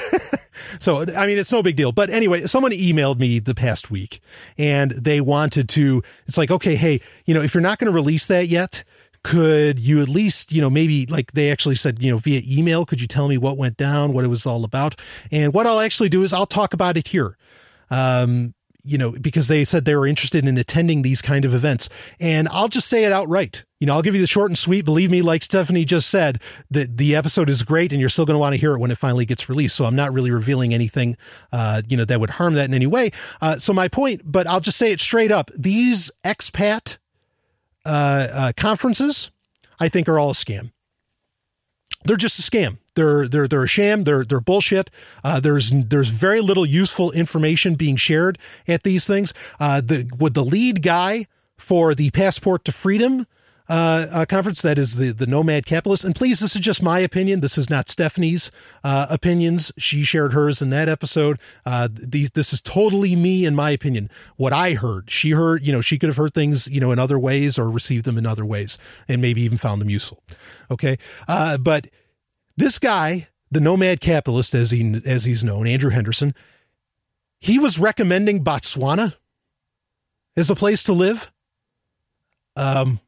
so, I mean, it's no big deal. But anyway, someone emailed me the past week and they wanted to, it's like, okay, hey, you know, if you're not going to release that yet, could you at least, you know, maybe like they actually said, you know, via email, could you tell me what went down, what it was all about? And what I'll actually do is I'll talk about it here. Um, you know, because they said they were interested in attending these kind of events. And I'll just say it outright. You know, I'll give you the short and sweet. Believe me, like Stephanie just said, that the episode is great and you're still going to want to hear it when it finally gets released. So I'm not really revealing anything, uh, you know, that would harm that in any way. Uh, so my point, but I'll just say it straight up. These expat uh, uh, conferences, I think, are all a scam. They're just a scam. They're they're they're a sham. They're they're bullshit. Uh, there's there's very little useful information being shared at these things. Uh, the with the lead guy for the Passport to Freedom uh, conference, that is the the Nomad Capitalist. And please, this is just my opinion. This is not Stephanie's uh, opinions. She shared hers in that episode. Uh, these this is totally me and my opinion. What I heard, she heard. You know, she could have heard things you know in other ways or received them in other ways, and maybe even found them useful. Okay, uh, but this guy, the nomad capitalist, as he as he's known, Andrew Henderson, he was recommending Botswana as a place to live. Um,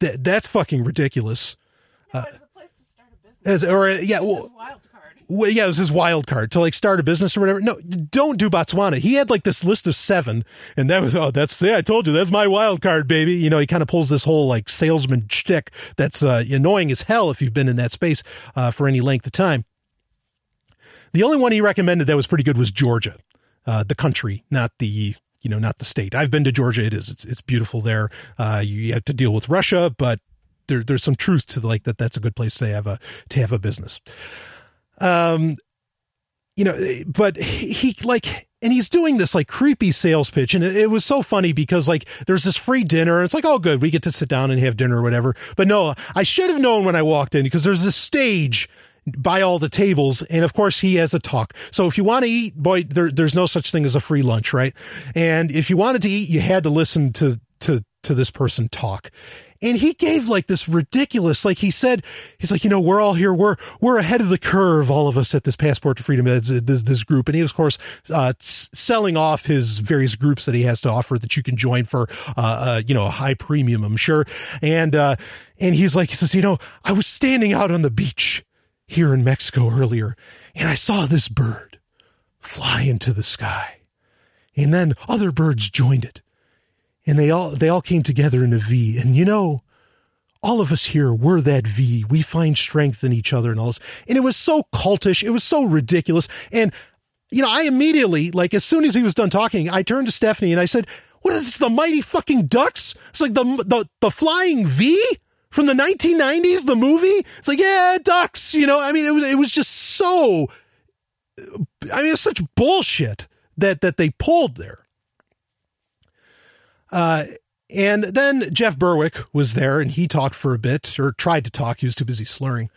that that's fucking ridiculous. Uh, as or uh, yeah, well, well, yeah, it was his wild card to like start a business or whatever. No, don't do Botswana. He had like this list of seven, and that was oh, that's yeah, I told you that's my wild card, baby. You know, he kind of pulls this whole like salesman shtick that's uh, annoying as hell if you've been in that space uh, for any length of time. The only one he recommended that was pretty good was Georgia, uh, the country, not the you know not the state. I've been to Georgia. It is it's it's beautiful there. Uh, you have to deal with Russia, but there, there's some truth to like that. That's a good place to have a to have a business um you know but he like and he's doing this like creepy sales pitch and it, it, was so funny because like there's this free dinner it's like oh good we get to sit down and have dinner or whatever but no i should have known when i walked in because there's this stage by all the tables and of course he has a talk. So if you want to eat boy there, there's no such thing as a free lunch right? And if you wanted to eat you had to listen to to to this person talk. And he gave like this ridiculous like he said he's like you know we're all here we're we're ahead of the curve all of us at this passport to freedom this, this, group. And he was of course uh, selling off his various groups that he has to offer that you can join for uh, uh, you know a high premium i'm sure. And uh, and he's like he says you know i was standing out on the beach here in mexico earlier and i saw this bird fly into the sky and then other birds joined it and they all they all came together in a V. And you know, all of us here were that V. We find strength in each other and all this. And it was so cultish. It was so ridiculous. And you know, I immediately, like, as soon as he was done talking, I turned to Stephanie and I said, "What is this? The Mighty Fucking Ducks? It's like the the the Flying V." From the 1990s, the movie, it's like, yeah, ducks, you know. I mean, it was it was just so. I mean, it's such bullshit that that they pulled there. Uh, and then Jeff Berwick was there and he talked for a bit or tried to talk. He was too busy slurring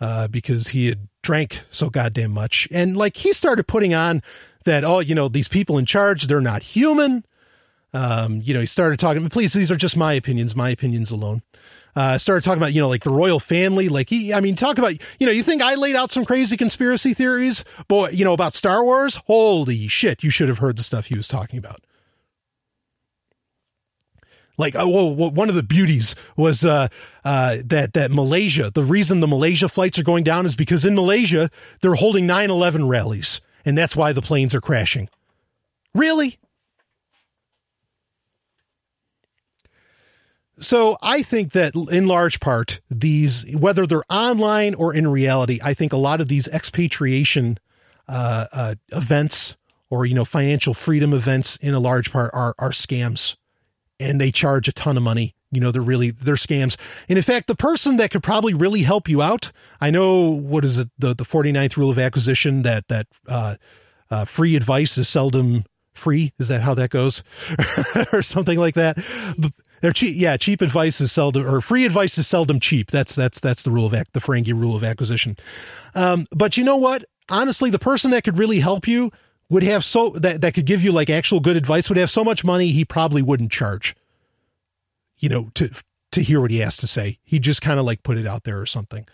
uh, because he had drank so goddamn much. And like he started putting on that, oh, you know, these people in charge, they're not human. Um, you know, he started talking, please, these are just my opinions, my opinions alone. Uh, started talking about, you know, like the royal family. Like he, I mean, talk about, you know, you think I laid out some crazy conspiracy theories, boy, you know, about Star Wars? Holy shit, you should have heard the stuff he was talking about like oh, one of the beauties was uh, uh, that that Malaysia. The reason the Malaysia flights are going down is because in Malaysia they're holding 9/11 rallies, and that's why the planes are crashing. Really? So I think that in large part these, whether they're online or in reality, I think a lot of these expatriation uh, uh, events or you know financial freedom events in a large part are are scams, and they charge a ton of money. You know they're really they're scams. And in fact, the person that could probably really help you out, I know what is it the the 49th rule of acquisition that that uh, uh, free advice is seldom free. Is that how that goes, or something like that? They're cheap. Yeah, cheap advice is seldom, or free advice is seldom cheap. That's that's that's the rule of the Ferengi rule of acquisition. Um, but you know what? Honestly, the person that could really help you would have so that that could give you like actual good advice would have so much money he probably wouldn't charge. You know, to to hear what he has to say, he just kind of like put it out there or something.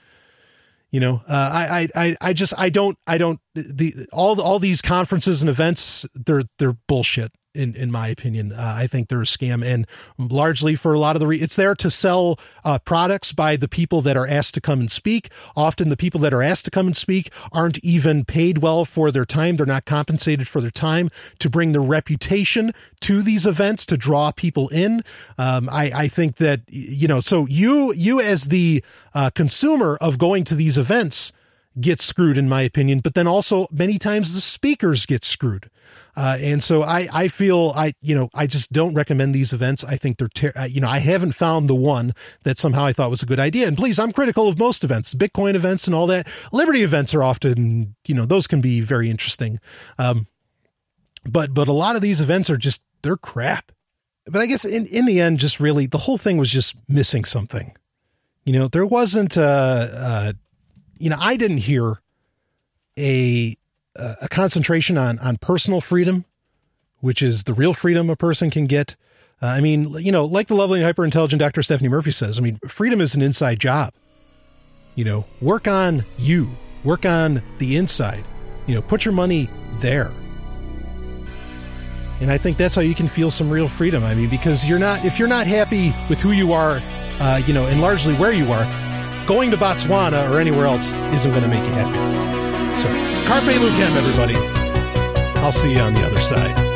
You know, uh, I, I, I just, I don't, I don't, the, all, all these conferences and events, they're, they're bullshit in in my opinion. Uh, I think they're a scam, and largely for a lot of the re- it's there to sell uh, products by the people that are asked to come and speak. Often, the people that are asked to come and speak aren't even paid well for their time. They're not compensated for their time to bring their reputation to these events to draw people in. Um, I I think that you know, so you you as the uh, consumer of going to these events get screwed in my opinion but then also many times the speakers get screwed uh, and so I, I feel I, you know, I just don't recommend these events. I think they're, ter- uh, you know, I haven't found the one that somehow I thought was a good idea. And please, I'm critical of most events, Bitcoin events and all that. Liberty events are often, you know, those can be very interesting. Um, but, but a lot of these events are just, they're crap. But I guess in, in the end, just really the whole thing was just missing something. You know, there wasn't, uh, uh, you know, I didn't hear a a concentration on on personal freedom, which is the real freedom a person can get. Uh, I mean, you know, like the lovely and hyper intelligent Dr. Stephanie Murphy says, I mean, freedom is an inside job. You know, work on you, work on the inside. You know, put your money there. And I think that's how you can feel some real freedom. I mean, because you're not, if you're not happy with who you are, uh, you know, and largely where you are, going to Botswana or anywhere else isn't going to make you happy. So, Carpe Lucem, everybody. I'll see you on the other side.